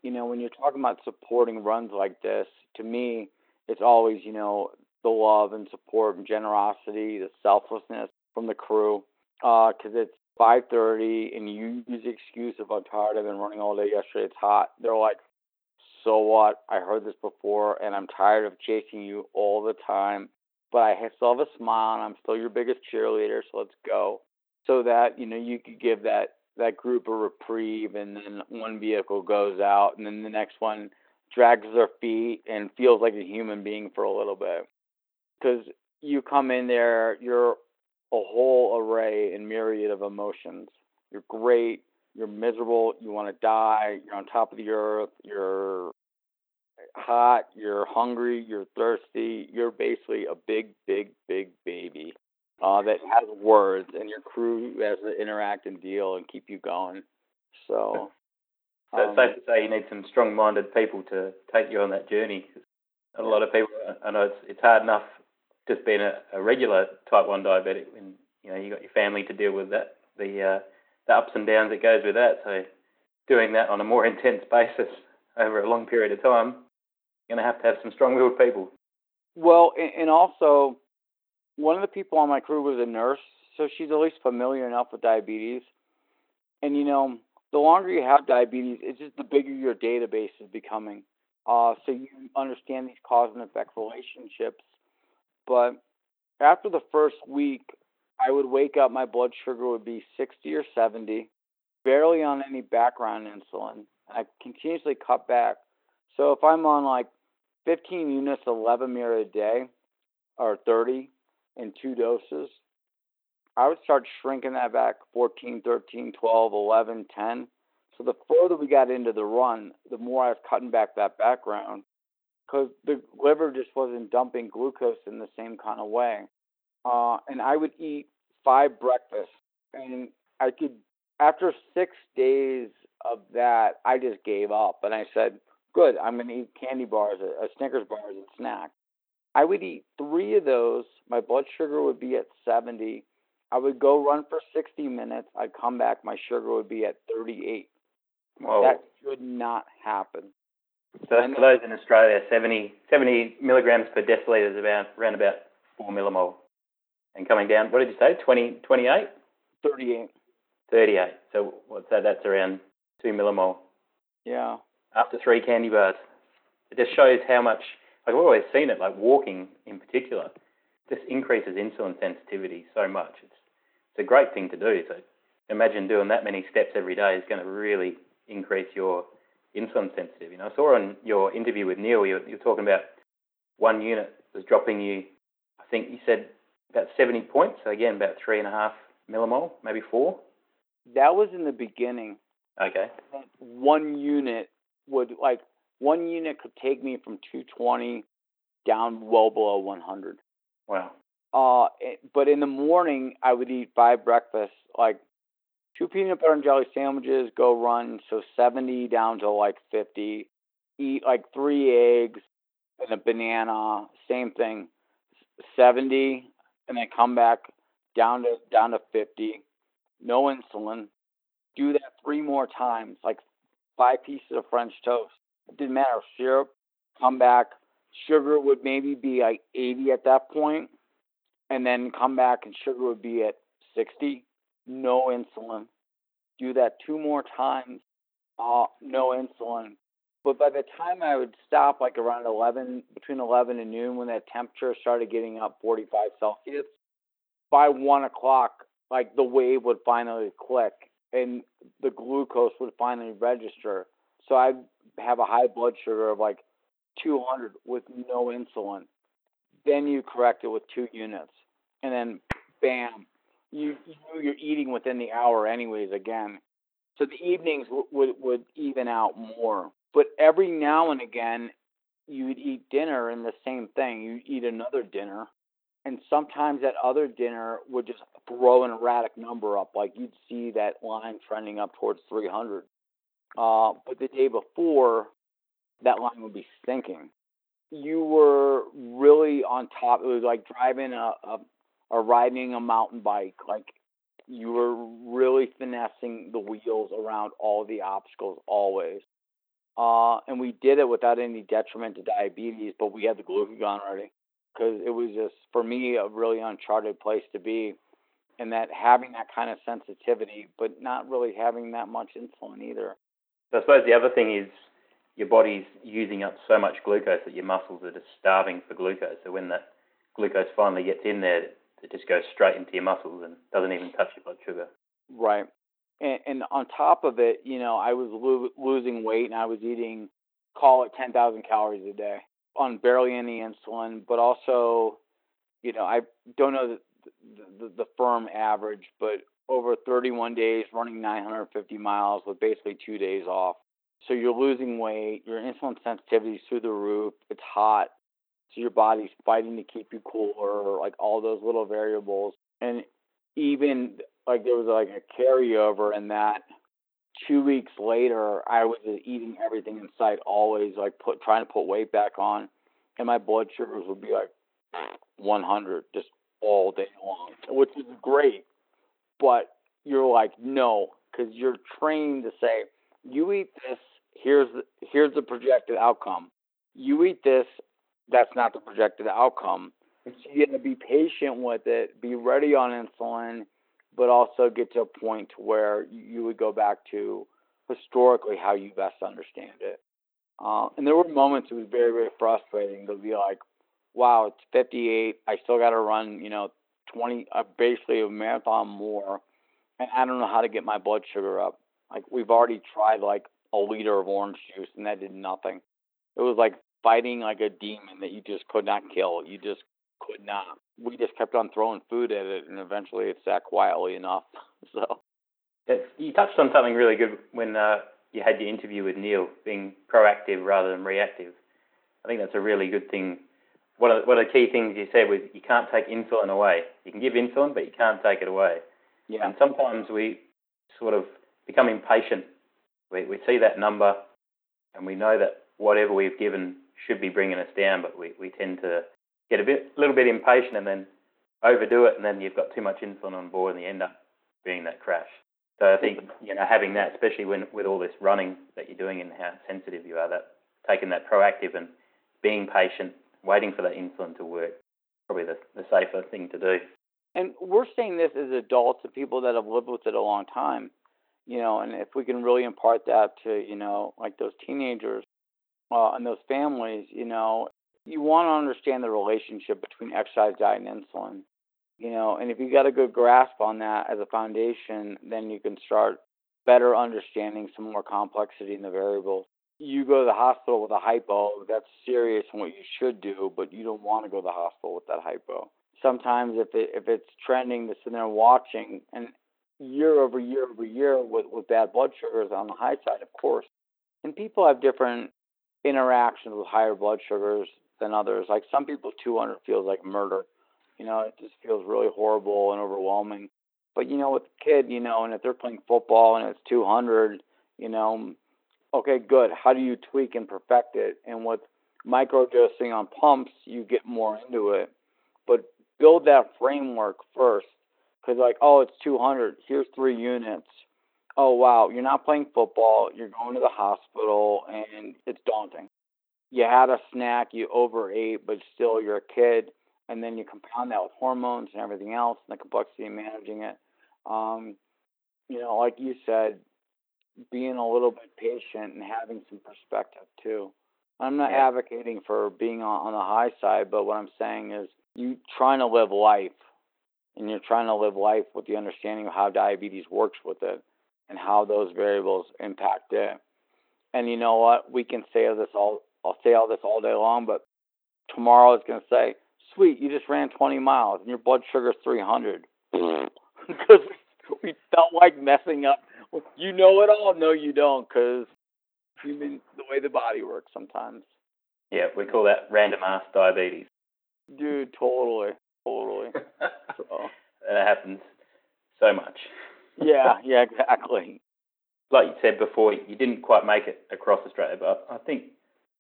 you know, when you're talking about supporting runs like this, to me, it's always you know the love and support and generosity, the selflessness from the crew, uh, because it's 5:30 and you use the excuse of I'm tired. I've been running all day yesterday. It's hot. They're like, so what? I heard this before, and I'm tired of chasing you all the time. But I still have a smile, and I'm still your biggest cheerleader. So let's go, so that you know you could give that that group a reprieve, and then one vehicle goes out, and then the next one drags their feet and feels like a human being for a little bit. Because you come in there, you're a whole array and myriad of emotions. You're great, you're miserable, you want to die, you're on top of the earth, you're hot, you're hungry, you're thirsty, you're basically a big, big, big baby uh, that has words, and your crew has to interact and deal and keep you going. So, So um, it's safe to say you need some strong-minded people to take you on that journey. A lot of people, I know it's it's hard enough just being a, a regular type one diabetic when you know you got your family to deal with that, the uh, the ups and downs that goes with that. So doing that on a more <laughs> intense basis over a long period of time, you're gonna have to have some strong-willed people. Well, and, and also, one of the people on my crew was a nurse, so she's at least familiar enough with diabetes. And you know, the longer you have diabetes, it's just the bigger your database is becoming. Uh, so you understand these cause and effect relationships. But after the first week, I would wake up, my blood sugar would be 60 or 70, barely on any background insulin. I continuously cut back. So if I'm on like 15 units of Levemir a day, or 30 in two doses, I would start shrinking that back 14, 13, 12, 11, 10. So the further we got into the run, the more I was cutting back that background because the liver just wasn't dumping glucose in the same kind of way. Uh, and I would eat five breakfasts, and I could, after six days of that, I just gave up. And I said, good, I'm going to eat candy bars, a, a Snickers bar as a snack. I would eat three of those. My blood sugar would be at 70. I would go run for 60 minutes. I'd come back. My sugar would be at 38. Whoa. That should not happen. so for those uh, in Australia, 70, 70 milligrams per deciliter is about around about four millimole. And coming down, what did you say? 20, 28? 38. 38. So what's that? That's around two millimole Yeah. After three candy bars. It just shows how much. Like I've always seen it, like walking in particular, just increases insulin sensitivity so much. It's it's a great thing to do. So imagine doing that many steps every day is going to really increase your insulin sensitivity. And I saw on your interview with Neil, you you're talking about one unit was dropping you. I think you said about 70 points. So again, about three and a half millimole, maybe four. That was in the beginning. Okay. One unit would like one unit could take me from 220 down well below 100. Wow. Uh, eh, but in the morning I would eat five breakfasts, like two peanut butter and jelly sandwiches, go run, so 70 down to like 50. Eat like three eggs and a banana, same thing, 70, and then come back down to down to 50. No insulin. Do that three more times, like five pieces of French toast. It didn't matter syrup. Come back. Sugar would maybe be like 80 at that point, and then come back and sugar would be at 60. No insulin. Do that two more times. Uh, no insulin. But by the time I would stop, like around 11, between 11 and noon, when that temperature started getting up 45 Celsius, by one o'clock, like the wave would finally click and the glucose would finally register. So I'd have a high blood sugar of like 200 with no insulin. Then you correct it with two units. And then, bam, you, you're eating within the hour, anyways, again. So the evenings would, would even out more. But every now and again, you'd eat dinner and the same thing. You'd eat another dinner. And sometimes that other dinner would just throw an erratic number up. Like you'd see that line trending up towards 300. Uh, but the day before, that line would be sinking. You were really on top. It was like driving a, a or riding a mountain bike. Like you were really finessing the wheels around all the obstacles always. Uh, and we did it without any detriment to diabetes, but we had the glucagon ready because it was just for me a really uncharted place to be, and that having that kind of sensitivity, but not really having that much insulin either. So I suppose the other thing is your body's using up so much glucose that your muscles are just starving for glucose. So when that glucose finally gets in there, it just goes straight into your muscles and doesn't even touch your blood sugar. Right. And, and on top of it, you know, I was lo- losing weight and I was eating, call it 10,000 calories a day on barely any insulin, but also, you know, I don't know the, the, the firm average, but over 31 days running 950 miles with basically two days off. So you're losing weight, your insulin sensitivity is through the roof, it's hot, so your body's fighting to keep you cooler, like all those little variables. And even like there was like a carryover in that two weeks later I was eating everything in sight, always like put trying to put weight back on, and my blood sugars would be like 100 just all day long, which is great. But you're like no, because you're trained to say you eat this, here's the, here's the projected outcome. You eat this, that's not the projected outcome. So you got to be patient with it, be ready on insulin, but also get to a point where you would go back to historically how you best understand it. Uh, and there were moments it was very, very frustrating to be like, wow, it's 58. I still got to run, you know, 20, uh, basically a marathon more. And I don't know how to get my blood sugar up. Like, we've already tried like a liter of orange juice and that did nothing. It was like fighting like a demon that you just could not kill. You just could not. We just kept on throwing food at it, and eventually it sat quietly enough. <laughs> So It's, you touched on something really good when uh, you had your interview with Neil, being proactive rather than reactive. I think that's a really good thing. One of, the, one of the key things you said was you can't take insulin away. You can give insulin, but you can't take it away. yeah, And sometimes we sort of become impatient. We, we see that number and we know that whatever we've given should be bringing us down, but we, we tend to get a bit, little bit impatient and then overdo it, and then you've got too much insulin on board, and you end up being that crash. So I think you know having that, especially when with all this running that you're doing and how sensitive you are, that taking that proactive and being patient, waiting for that insulin to work, probably the, the safer thing to do. And we're saying this as adults and people that have lived with it a long time, you know, and if we can really impart that to, you know, like those teenagers uh, and those families, you know, you want to understand the relationship between exercise, diet, and insulin, you know, and if you got a good grasp on that as a foundation, then you can start better understanding some more complexity in the variables. You go to the hospital with a hypo, that's serious and what you should do, but you don't want to go to the hospital with that hypo. Sometimes if it if it's trending to sit there watching and year over year over year with, with bad blood sugars on the high side, of course. And people have different interactions with higher blood sugars than others. Like some people, 200 feels like murder. You know, it just feels really horrible and overwhelming. But you know, with a kid, you know, and if they're playing football and it's 200, you know, okay, good. How do you tweak and perfect it? And with microdosing on pumps, you get more into it. But build that framework first, because like, oh, it's 200. Here's three units. Oh wow, you're not playing football. You're going to the hospital, and it's daunting. You had a snack, you overate, but still you're a kid and then you compound that with hormones and everything else and the complexity of managing it. Um, you know, like you said, being a little bit patient and having some perspective too. I'm not yeah. advocating for being on, on the high side, but what I'm saying is you trying to live life and you're trying to live life with the understanding of how diabetes works with it and how those variables impact it. And you know what? We can say this all I'll say all this all day long, but tomorrow it's gonna say, sweet, you just ran 20 miles and your blood sugar's 300. Because mm. <laughs> we felt like messing up. You know it all. No, you don't, because human the way the body works sometimes. Yeah, we call that random ass diabetes. Dude, totally, totally. <laughs> so. That happens so much. yeah, <laughs> yeah, exactly. Like you said before, you didn't quite make it across Australia, but I think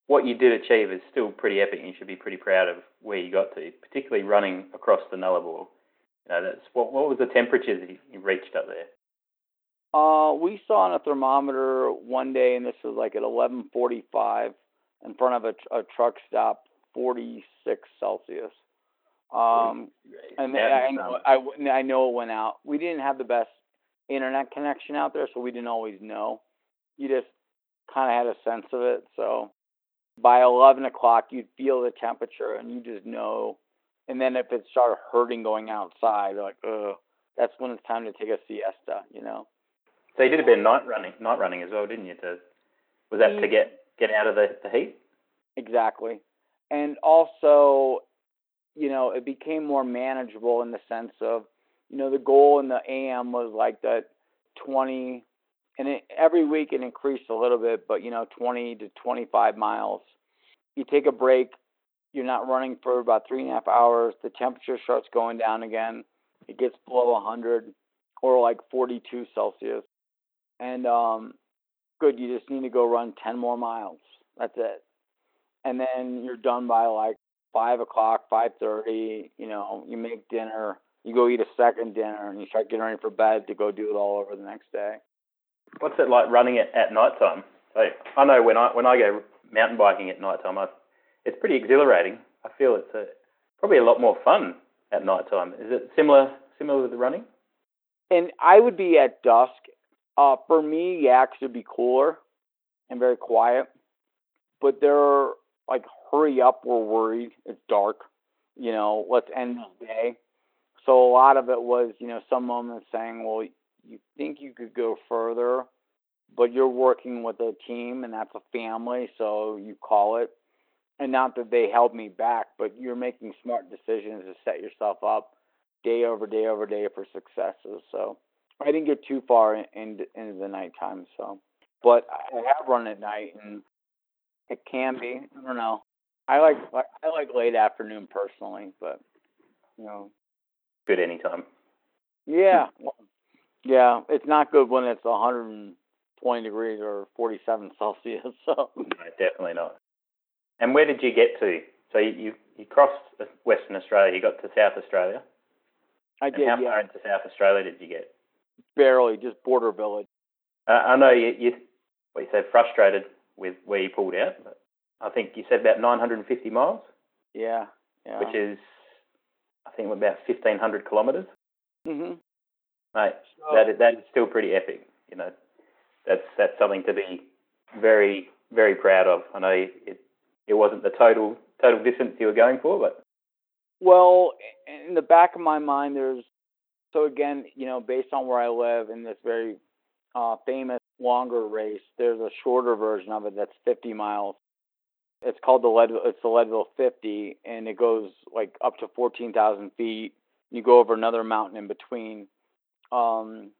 what you did achieve is still pretty epic. You should be pretty proud of where you got to, particularly running across the Nullarbor. You know, that's what. What was the temperature that you reached up there? Uh, we saw on a thermometer one day, and this was like at 11:45 in front of a, a truck stop, 46 Celsius. Um, and I know I, I know it went out. We didn't have the best internet connection out there, so we didn't always know. You just kind of had a sense of it. So by 11 o'clock, you'd feel the temperature and you just know. And then if it started hurting going outside, like, ugh, that's when it's time to take a siesta, you know? So you did a bit of night running, night running as well, didn't you? To was that to mm. get get out of the, the heat? Exactly, and also, you know, it became more manageable in the sense of, you know, the goal in the AM was like that 20 and it, every week it increased a little bit, but you know, 20 to 25 miles. You take a break, you're not running for about three and a half hours. The temperature starts going down again. It gets below 100 or like 42 Celsius, and um, good. You just need to go run 10 more miles. That's it, and then you're done by like five o'clock, 5:30. You know, you make dinner. You go eat a second dinner, and you start getting ready for bed to go do it all over the next day. What's it like running it at night time? Like, I know when I when I go mountain biking at night time, it's pretty exhilarating. I feel it's a, probably a lot more fun at night time. Is it similar similar with the running? And I would be at dusk. Uh, for me, yeah, it'd be cooler and very quiet. But they're like, hurry up, we're worried. It's dark. You know, let's end the day. So a lot of it was, you know, some moments saying, well, you think you could go further, but you're working with a team and that's a family, so you call it. And not that they held me back, but you're making smart decisions to set yourself up day over day over day for successes. So I didn't get too far in, in, into the nighttime. So, but I have run at night, and it can be. I don't know. I like I like late afternoon personally, but you know, good anytime. Yeah, well, yeah, it's not good when it's 120 degrees or 47 Celsius. <laughs> So no, definitely not. And where did you get to? So you you, you crossed Western Australia. You got to South Australia. I and did. How yeah. far into South Australia did you get? Barely, just border village. Uh, I know you, you. Well, you said frustrated with where you pulled out, but I think you said about 950 miles. Yeah, yeah. Which is I think about fifteen hundred kilometres. Mhm. Mate, So- that is, that is still pretty epic. You know, that's that's something to be very very proud of. I know it it wasn't the total total distance you were going for, but Well, in the back of my mind, there's so again, you know, based on where I live in this very uh, famous longer race, there's a shorter version of it that's 50 miles. It's called the Leadville. It's the Leadville 50, and it goes like up to 14,000 feet. You go over another mountain in between, um,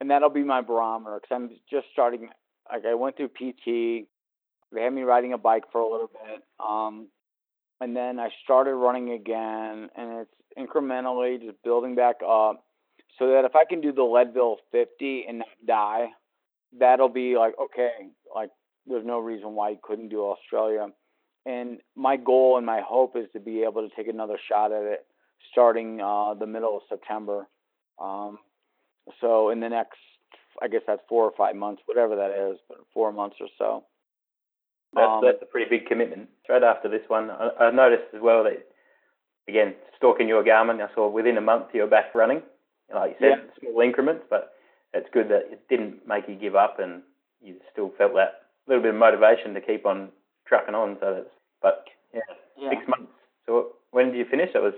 and that'll be my barometer because I'm just starting. Like I went through PT. They had me riding a bike for a little bit. Um, and then I started running again, and it's incrementally just building back up, so that if I can do the Leadville 50 and not die, that'll be like okay, like there's no reason why you couldn't do Australia. And my goal and my hope is to be able to take another shot at it starting uh, the middle of September. Um, so in the next, I guess that's four or five months, whatever that is, but four months or so. that's Um, that's a pretty big commitment. Straight after this one, I, I noticed as well that again stalking your Garmin, I saw within a month you're back running. Like you said, small increments, but it's good that it didn't make you give up and you still felt that little bit of motivation to keep on trucking on. So that's, but yeah, Yeah. six months. So when did you finish? It was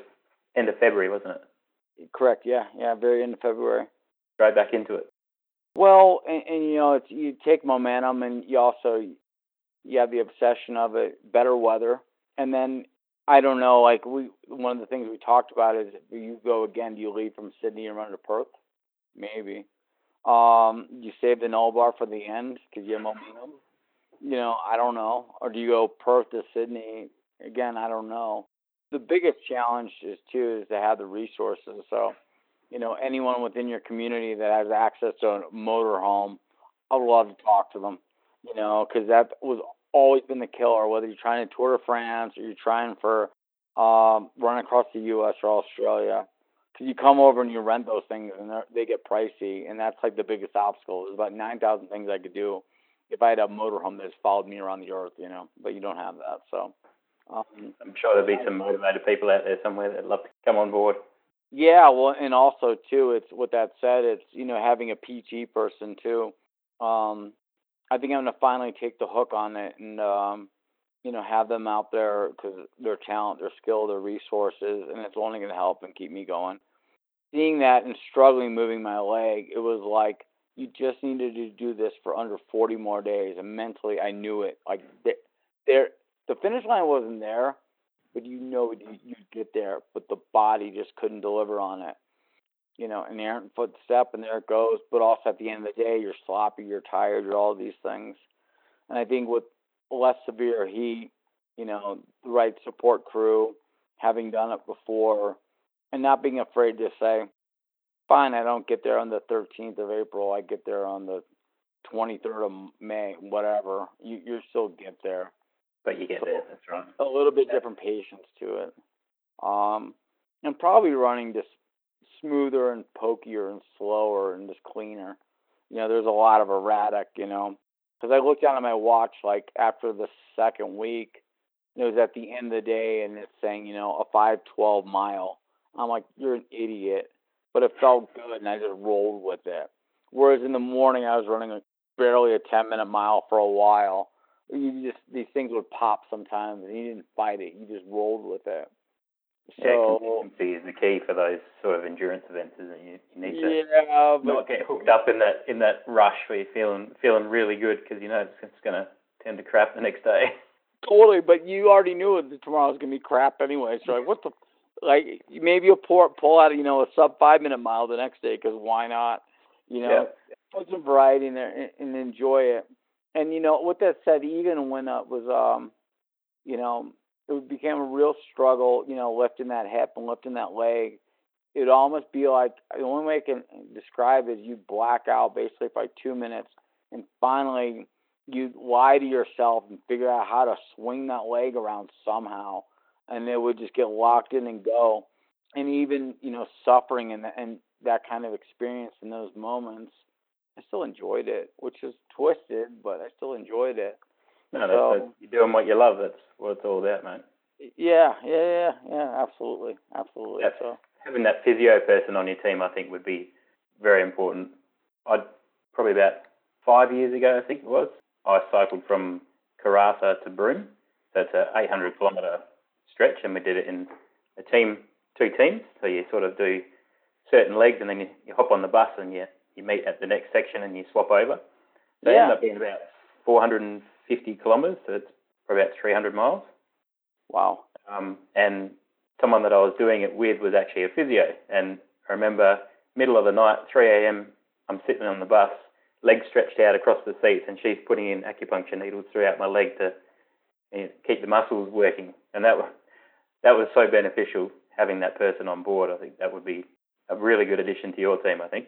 end of February, wasn't it? Correct. Yeah. Yeah. Very end of February. Straight back into it. Well, and, and you know, it's you take momentum, and you also you have the obsession of it, better weather, and then I don't know, like we one of the things we talked about is you go again, do you leave from Sydney and run to Perth? Maybe. Um, you save the Nullarbor for the end because you have momentum. You know, I don't know. Or do you go Perth to Sydney? Again, I don't know. The biggest challenge is too is to have the resources. So, you know, anyone within your community that has access to a motorhome, I would love to talk to them. You know, because that was always been the killer. Whether you're trying to Tour France or you're trying for um, run across the U.S. or Australia, because you come over and you rent those things and they're- get pricey, and that's like the biggest obstacle. There's about nine thousand things I could do if I had a motorhome that just followed me around the earth. You know, but you don't have that, so. Um, I'm sure there'll be some motivated people out there somewhere that'd love to come on board. Yeah, well, and also too, it's with that said, it's you know having a PT person too. Um, I think I'm gonna finally take the hook on it and um, you know have them out there because their talent, their skill, their resources, and it's only gonna help and keep me going. Seeing that and struggling moving my leg, it was like you just needed to do this for under 40 more days, and mentally I knew it. Like there, the finish line wasn't there, but you know you, you'd get there, but the body just couldn't deliver on it. You know, an errant footstep, and there it goes. But also at the end of the day, you're sloppy, you're tired, you're all these things. And I think with less severe heat, you know, the right support crew, having done it before, and not being afraid to say, fine, I don't get there on the 13th of April, I get there on the 23rd of May, whatever. You you still get there But you get there, that's right. a little bit different patience to it. Um, and probably running just smoother and pokier and slower and just cleaner. You know, there's a lot of erratic, you know, because I looked down at my watch like after the second week, and it was at the end of the day, and it's saying, you know, a 512 mile. I'm like, you're an idiot. But it felt good, and I just rolled with it. Whereas in the morning, I was running a, barely a 10 minute mile for a while you just these things would pop sometimes and you didn't fight it. You just rolled with it. Yeah, so consistency is the key for those sort of endurance events, isn't it? You, need to yeah but not get hooked up in that in that rush where you're feeling feeling really good because you know it's, it's going to tend to crap the next day. <laughs> totally but you already knew it that tomorrow's gonna be crap anyway so like what the like maybe you'll pull pull out you know a sub five minute mile the next day because why not? You know put some variety in there and, and enjoy it and you know with that said even when it was um you know it became a real struggle you know lifting that hip and lifting that leg. It'd almost be like the only way I can describe is you black out basically for like two minutes and finally you lie to yourself and figure out how to swing that leg around somehow. And it would just get locked in and go. And even you know suffering and and that kind of experience in those moments I still enjoyed it, which is twisted, but I still enjoyed it. No, that's, So- that's, you're doing what you love. That's what it's all about, mate. Yeah, yeah, yeah, yeah, absolutely, absolutely. That's, so having that physio person on your team, I think, would be very important. I'd probably about five years ago, I think it was. I cycled from Karratha to Broome, so it's a 800 kilometre stretch, and we did it in a team, two teams. So you sort of do certain legs, and then you, you hop on the bus and you you meet at the next section and you swap over. So yeah. it ended up being about 450 kilometres, so it's for about 300 miles. Wow. Um, and someone that I was doing it with was actually a physio. And I remember middle of the night, 3 a.m., I'm sitting on the bus, legs stretched out across the seats, and she's putting in acupuncture needles throughout my leg to you know, keep the muscles working. And that was, that was so beneficial having that person on board. I think that would be a really good addition to your team, I think.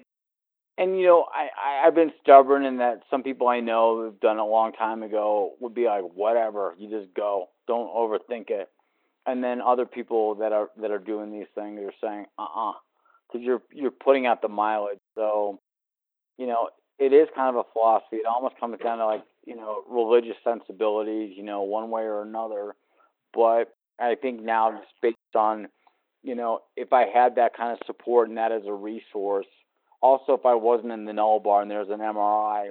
And you know, I, I I've been stubborn in that some people I know who've done it a long time ago would be like, whatever, you just go, don't overthink it. And then other people that are that are doing these things are saying, uh uh-uh, uh, because you're you're putting out the mileage. So, you know, it is kind of a philosophy. It almost comes down to like you know religious sensibilities, you know, one way or another. But I think now just based on, you know, if I had that kind of support and that as a resource also, if I wasn't in the Nullarbor and there was an MRI,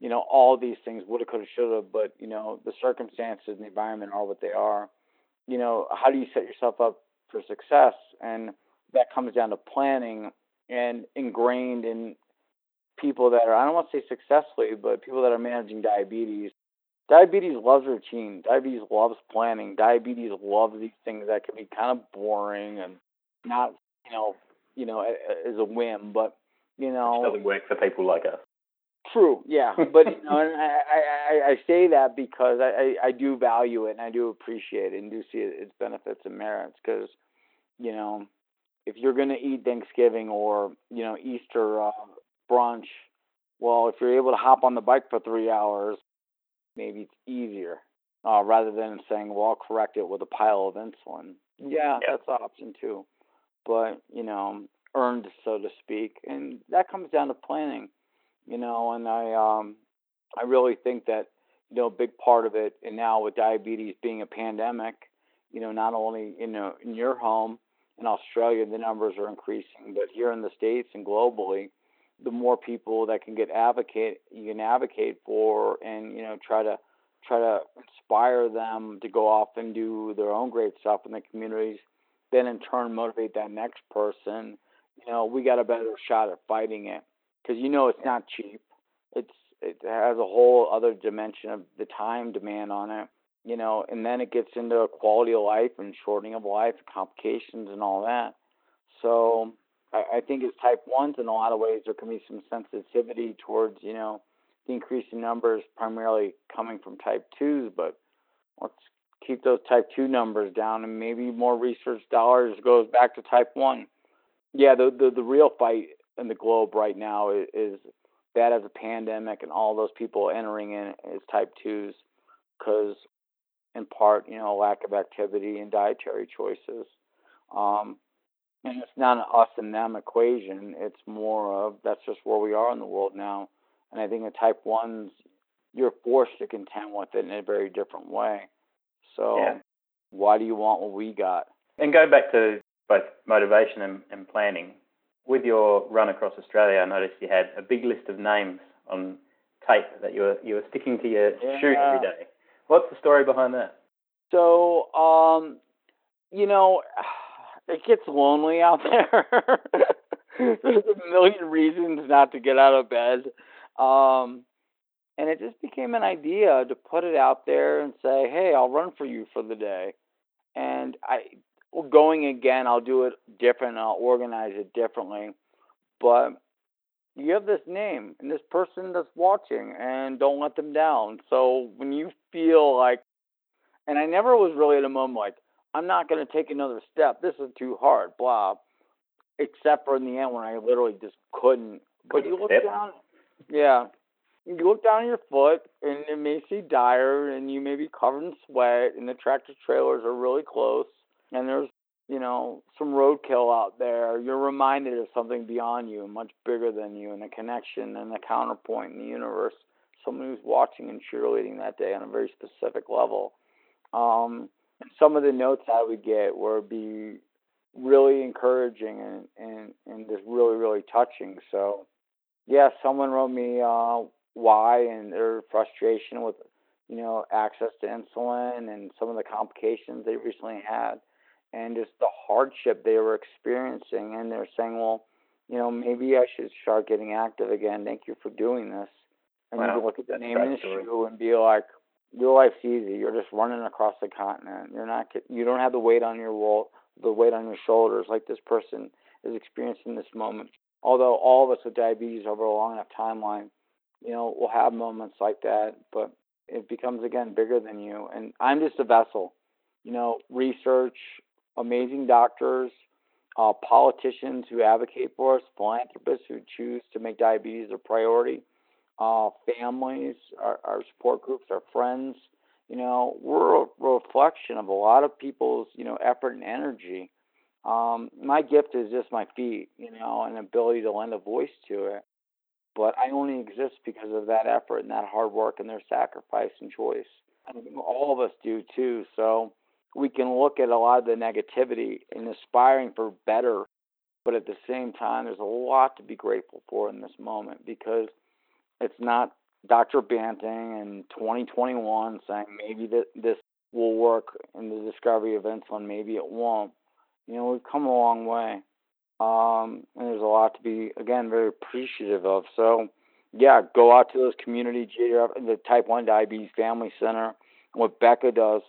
you know, all these things woulda, coulda, shoulda, but you know, the circumstances and the environment are what they are. You know, how do you set yourself up for success? And that comes down to planning and ingrained in people that are I don't want to say successfully, but people that are managing diabetes. Diabetes loves routine. Diabetes loves planning. Diabetes loves these things that can be kind of boring and not, you know, you know, as a whim. But you know, Which doesn't work for people like us. True, yeah, <laughs> but you know, and I, I I say that because I, I I do value it and I do appreciate it and do see its benefits and merits because, you know, if you're going to eat Thanksgiving or you know Easter uh, brunch, well, if you're able to hop on the bike for three hours, maybe it's easier uh, rather than saying, well, I'll correct it with a pile of insulin. Yeah, Yeah. that's an option too, but you know, earned, so to speak, and that comes down to planning, you know. And I, um, I really think that you know a big part of it, and now with diabetes being a pandemic, you know, not only you know in your home in Australia the numbers are increasing, but here in the states and globally, the more people that can get advocate you can advocate for, and you know try to try to inspire them to go off and do their own great stuff in the communities then in turn motivate that next person you know, we got a better shot at fighting it because you know it's not cheap. It's it has a whole other dimension of the time demand on it, you know, and then it gets into quality of life and shortening of life, complications, and all that. So I, I think it's type ones, in a lot of ways, there can be some sensitivity towards you know the increasing numbers primarily coming from type twos, but let's keep those type two numbers down and maybe more research dollars goes back to type one yeah, the, the the real fight in the globe right now is, is that as a pandemic and all those people entering in as type twos, because in part, you know, lack of activity and dietary choices. Um, and it's not an us and them equation. It's more of that's just where we are in the world now. And I think in type ones, you're forced to contend with it in a very different way. So, Yeah. why do you want what we got? And go back to both motivation and, and planning. With your run across Australia, I noticed you had a big list of names on tape that you were you were sticking to your shoe every day. What's the story behind that? So, um, you know, <sighs> it gets lonely out <laughs> there. <laughs> There's a million reasons not to get out of bed. Um, and it just became an idea to put it out there and say, "Hey, I'll run for you for the day." And I going again, I'll do it different. I'll organize it differently. But you have this name and this person that's watching, and don't let them down. So when you feel like, and I never was really at a moment like, I'm not going to take another step. This is too hard, blah. Except for in the end when I literally just couldn't. But you look down, yeah. You look down at your foot, and it may see dire, and you may be covered in sweat, and the tractor trailers are really close, and there's you know some roadkill out there. You're reminded of something beyond you, much bigger than you, and a connection and a counterpoint in the universe. Someone who's watching and cheerleading that day on a very specific level. Um, some of the notes I would get would be really encouraging and, and, and just really, really touching. So, yeah, someone wrote me uh, why and their frustration with, you know, access to insulin and some of the complications they recently had and just the hardship they were experiencing. And they're saying, well, you know, maybe I should start getting active again. Thank you for doing this. And wow. you look at the name the shoe and be like, your life's easy. You're just running across the continent. You're not. You don't have the weight on your wall, the weight on your shoulders like this person is experiencing this moment. Although all of us with diabetes over a long enough timeline, you know, will have moments like that, but it becomes again bigger than you. And I'm just a vessel. You know, research, amazing doctors, uh, politicians who advocate for us, philanthropists who choose to make diabetes a priority uh, families, our, our support groups, our friends. You know, we're a reflection of a lot of people's, you know, effort and energy. Um, my gift is just my feet, you know, and ability to lend a voice to it. But I only exist because of that effort and that hard work and their sacrifice and choice. All of us do too. So we can look at a lot of the negativity and aspiring for better, but at the same time, there's a lot to be grateful for in this moment because it's not Dr. Banting in 2021 saying maybe that this will work in the discovery of insulin, maybe it won't. You know, we've come a long way. Um, and there's a lot to be, again, very appreciative of. So, yeah, go out to those community the Type 1 Diabetes Family Center. What Becca does,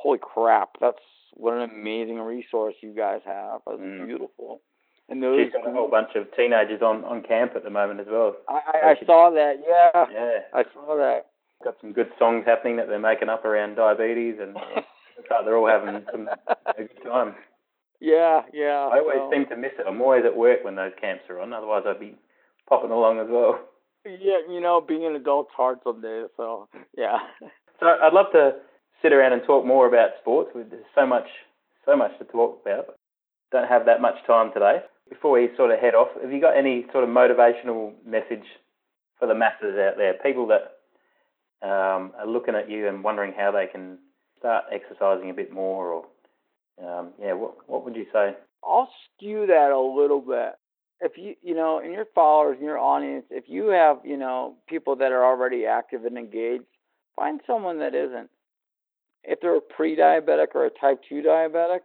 holy crap, that's what an amazing resource you guys have. That's mm. beautiful. And those she's got a whole bunch of teenagers on, on camp at the moment as well. I, I, I saw that. Yeah. Yeah. I saw that. Got some good songs happening that they're making up around diabetes, and <laughs> like they're all having some a good time. Yeah, yeah. I always so. seem to miss it. I'm always at work when those camps are on. Otherwise, I'd be popping along as well. Yeah, you know, being an adult's hard some days. So yeah. So I'd love to sit around and talk more about sports. There's so much, so much to talk about. Don't have that much time today before we sort of head off, have you got any sort of motivational message for the masses out there, people that um, are looking at you and wondering how they can start exercising a bit more, or um, yeah, what what would you say? I'll skew that a little bit. If you you know, in your followers, in your audience, if you have you know people that are already active and engaged, find someone that isn't. If they're a pre-diabetic or a type two diabetic,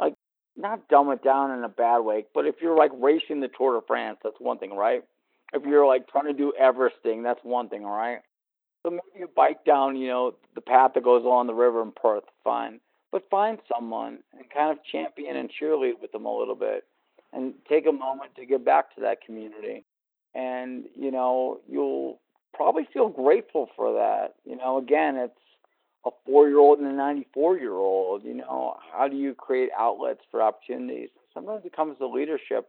like not dumb it down in a bad way, but if you're like racing the Tour de France, that's one thing, right? If you're like trying to do Everesting, that's one thing, all right? So maybe you bike down, you know, the path that goes along the river in Perth, fine. But find someone and kind of champion and cheerlead with them a little bit and take a moment to give back to that community. And, you know, you'll probably feel grateful for that. You know, again, it's a four year old and a 94 year old? You know, how do you create outlets for opportunities? Sometimes it comes to leadership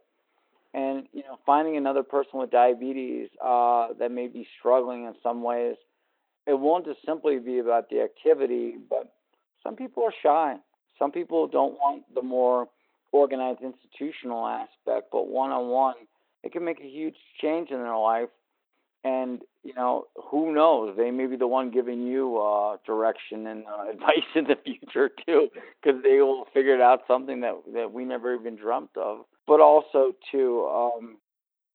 and, you know, finding another person with diabetes uh, that may be struggling in some ways. It won't just simply be about the activity, but some people are shy. Some people don't want the more organized institutional aspect, but one on one, it can make a huge change in their life and you know who knows? They may be the one giving you uh direction and uh, <laughs> advice in the future too because they will figure out something that that we never even dreamt of. But also too um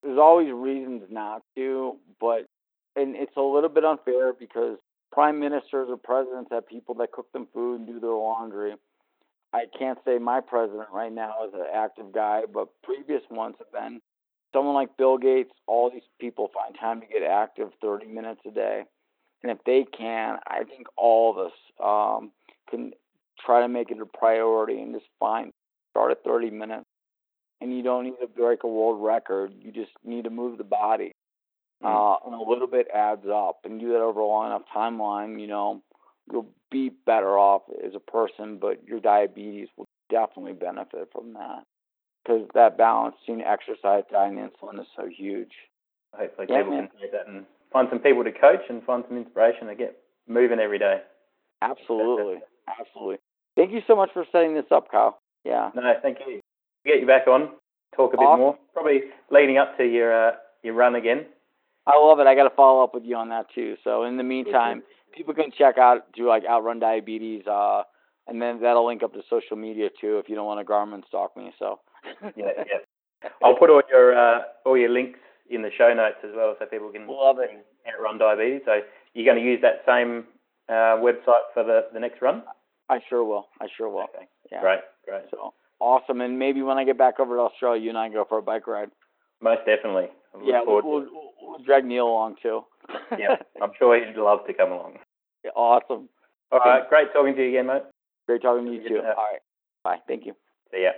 there's always reasons not to but and it's a little bit unfair because prime ministers or presidents have people that cook them food and do their laundry. I can't say my president right now is an active guy but previous ones have been someone like Bill Gates, all these people find time to get active 30 minutes a day. And if they can, I think all of us um, can try to make it a priority and just find, start at 30 minutes. And you don't need to break a world record. You just need to move the body. Mm-hmm. Uh, and a little bit adds up. And do that over a long enough timeline, you know, you'll be better off as a person, but your diabetes will definitely benefit from that because that balance between exercise, diet, and insulin is so huge. Hopefully, yeah, people man. can take that and find some people to coach and find some inspiration to get moving every day. Absolutely, absolutely. Thank you so much for setting this up, Kyle. Yeah. No, thank you. Get you back on, talk a bit awesome. more. Probably leading up to your uh, your run again. I love it. I got to follow up with you on that too. So in the meantime, people can check out do like Outrun Diabetes uh, and then that'll link up to social media too if you don't want to Garmin stalk me. So. <laughs> yeah, yeah. I'll put all your uh, all your links in the show notes as well, so people can love it. Outrun diabetes. So you're going to use that same uh, website for the the next run. I sure will. I sure will. Okay. Yeah. Great, great. So awesome, and maybe when I get back over to Australia, you and I go for a bike ride. Most definitely. Yeah, we'll, we'll, we'll drag Neil along too. <laughs> yeah, I'm sure he'd love to come along. Yeah, <laughs> awesome. All right, great talking to you again, mate. Great talking to you too. to All right. Bye. Thank you. See ya.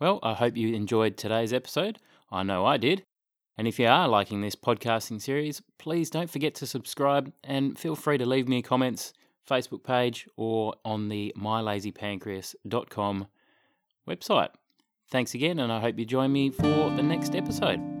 Well, I hope you enjoyed today's episode. I know I did. And if you are liking this podcasting series, please don't forget to subscribe and feel free to leave me comments, Facebook page, or on the mylazypancreas.com website. Thanks again, and I hope you join me for the next episode.